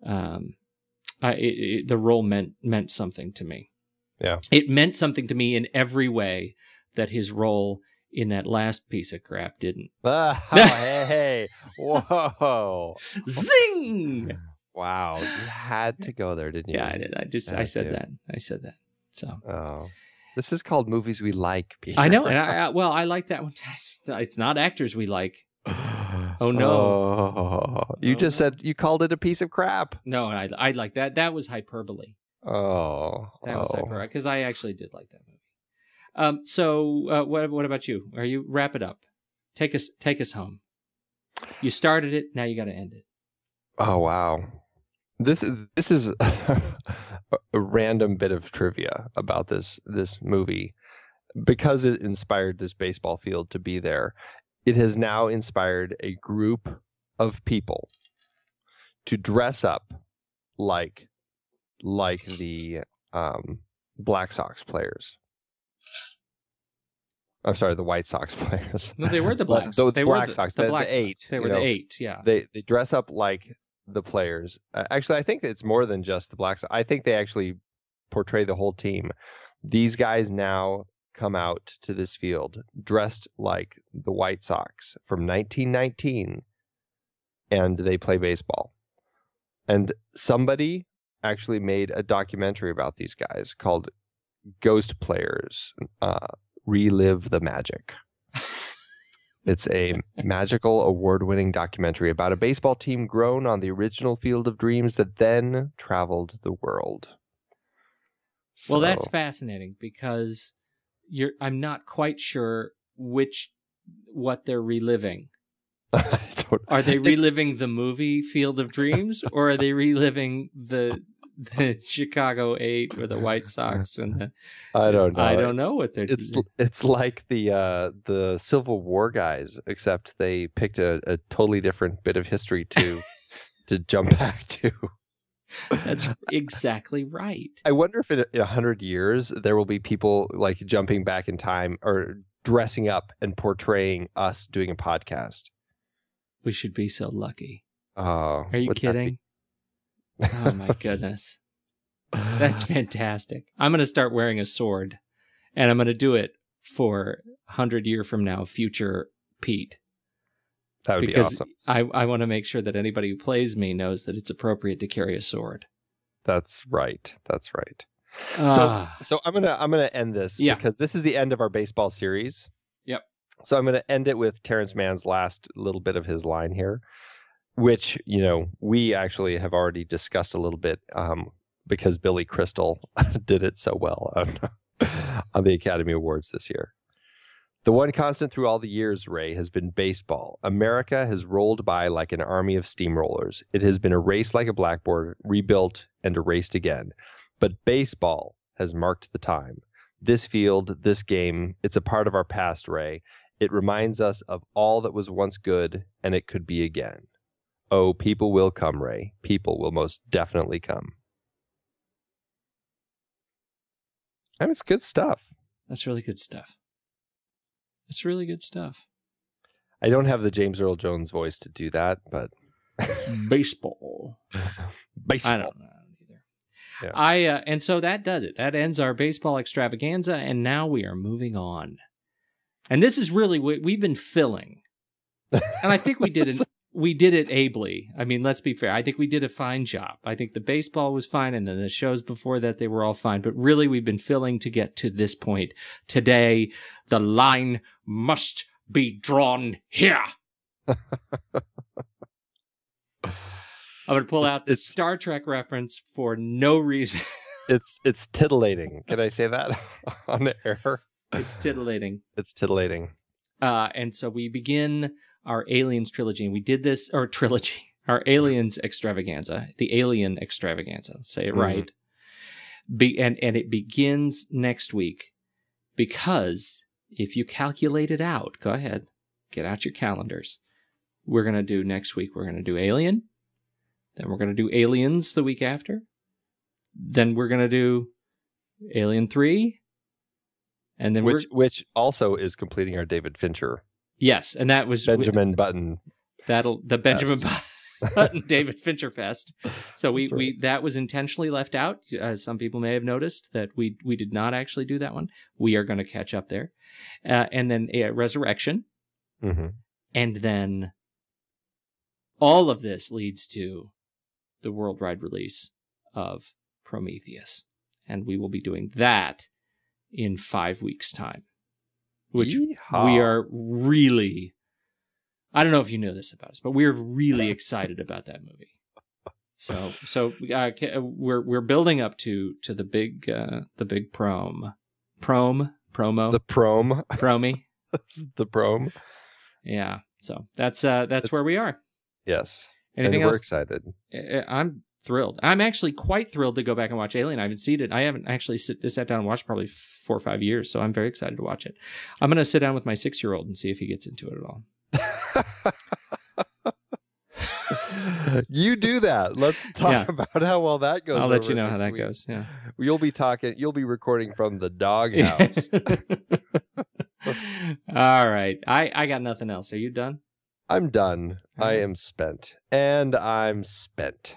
um, I it, it, the role meant meant something to me. Yeah. it meant something to me in every way that his role in that last piece of crap didn't. Ah, hey, hey. Whoa. Zing! Wow. You had to go there, didn't you? Yeah, I did. I just I said that. I said that. So Oh. This is called movies we like, Peter. I know, and I, I well, I like that one. It's not actors we like. Oh, no. Oh, you No, just no. said you called it a piece of crap. No, I I like that. That was hyperbole. Oh. That was oh. hyperbole because I actually did like that movie. Um. So, uh, what what about you? Are you wrap it up? Take us take us home. You started it. Now you got to end it. Oh wow. This this is a, a random bit of trivia about this this movie because it inspired this baseball field to be there. It has now inspired a group of people to dress up like like the um, Black Sox players. I'm sorry, the White Sox players. No, they were the Black. Blacks. the they Black were the, Sox, The, the- the Black Sox. eight, They you were the eight. Yeah. they they dress up like the players. Uh, actually, I think it's more than just the Black Sox. I think they actually portray the whole team. These guys now come out to this field dressed like the White Sox from 1919 and they play baseball. And somebody actually made a documentary about these guys called Ghost Players uh, Relive the Magic. It's a magical award winning documentary about a baseball team grown on the original Field of Dreams that then traveled the world. Well, that's fascinating because you're. I'm not quite sure which what they're reliving. Are they It's- reliving the movie Field of Dreams, or are they reliving the the Chicago Eight or the White Sox and the? I don't know. I don't It's- know what they're. It's it's like the uh, the Civil War guys, except they picked a, a totally different bit of history to to jump back to. That's exactly right. I wonder if in a, hundred years there will be people like jumping back in time or dressing up and portraying us doing a podcast. We should be so lucky. Oh, Are you would that be- kidding? Oh my goodness. That's fantastic. I'm going to start wearing a sword and I'm going to do it for 100 year from now future Pete that would because be awesome. I I want to make sure that anybody who plays me knows that it's appropriate to carry a sword. That's right. That's right. Ah, So I'm gonna I'm gonna end this Yeah. because this is the end of our baseball series. Yep. So I'm gonna end it with Terrence Mann's last little bit of his line here, which you know we actually have already discussed a little bit um, because Billy Crystal did it so well on, on the Academy Awards this year. The one constant through all the years, Ray, has been baseball. America has rolled by like an army of steamrollers. It has been erased like a blackboard, rebuilt, and erased again. But baseball has marked the time. This field, this game, it's a part of our past, Ray. It reminds us of all that was once good, and it could be again. Oh, people will come, Ray. People will most definitely come. I mean, it's good stuff. that's really good stuff. That's really good stuff. I don't have the James Earl Jones voice to do that, but Baseball. baseball. I don't know either. Yeah. I uh, and so that does it. That ends our baseball extravaganza, and now we are moving on. And this is really what we've been filling, and I think we did it. We did it ably. I mean, let's be fair. I think we did a fine job. I think the baseball was fine, and then the shows before that they were all fine. But really, we've been filling to get to this point. Today, the line must be drawn here. I'm going to pull It's- out the it's- Star Trek reference for no reason. It's it's titillating. Can I say that on air? it's titillating. It's titillating. Uh, and so we begin our Aliens trilogy, and we did this, or trilogy, our Aliens extravaganza, the Alien extravaganza. Say it Mhm. right. Be, and, and it begins next week because if you calculate it out, go ahead, get out your calendars. We're going to do next week, we're going to do Alien. Then we're going to do Aliens the week after. Then we're going to do Alien 3. And then Which which also is completing our David Fincher yes, and that was Benjamin Button. That'll the Benjamin Button David Fincher Fest. So we right. we that was intentionally left out. As some people may have noticed that we we did not actually do that one. We are going to catch up there, uh, and then uh, Resurrection, hmm and then all of this leads to the worldwide release of Prometheus, and we will be doing that in five weeks' time, which we are really i don't know if you know this about us but we're really excited about that movie. So so uh, we're we're building up to to the big uh the big prom. Prom? Promo? The prom. promy? The prom. yeah. So that's uh that's It's- where we are. Yes. anything and we're else? excited. I'm thrilled i'm actually quite thrilled to go back and watch alien i haven't seen it i haven't actually sit, sat down and watched probably four or five years so i'm very excited to watch it i'm gonna sit down with my six year old and see if he gets into it at all you do that. Let's talk Yeah. about how well that goes. i'll let you know how that week. goes yeah You'll be talking. You'll be recording from the doghouse. All right. I, I got nothing else. Are you done? I'm done. I am spent, and I'm spent.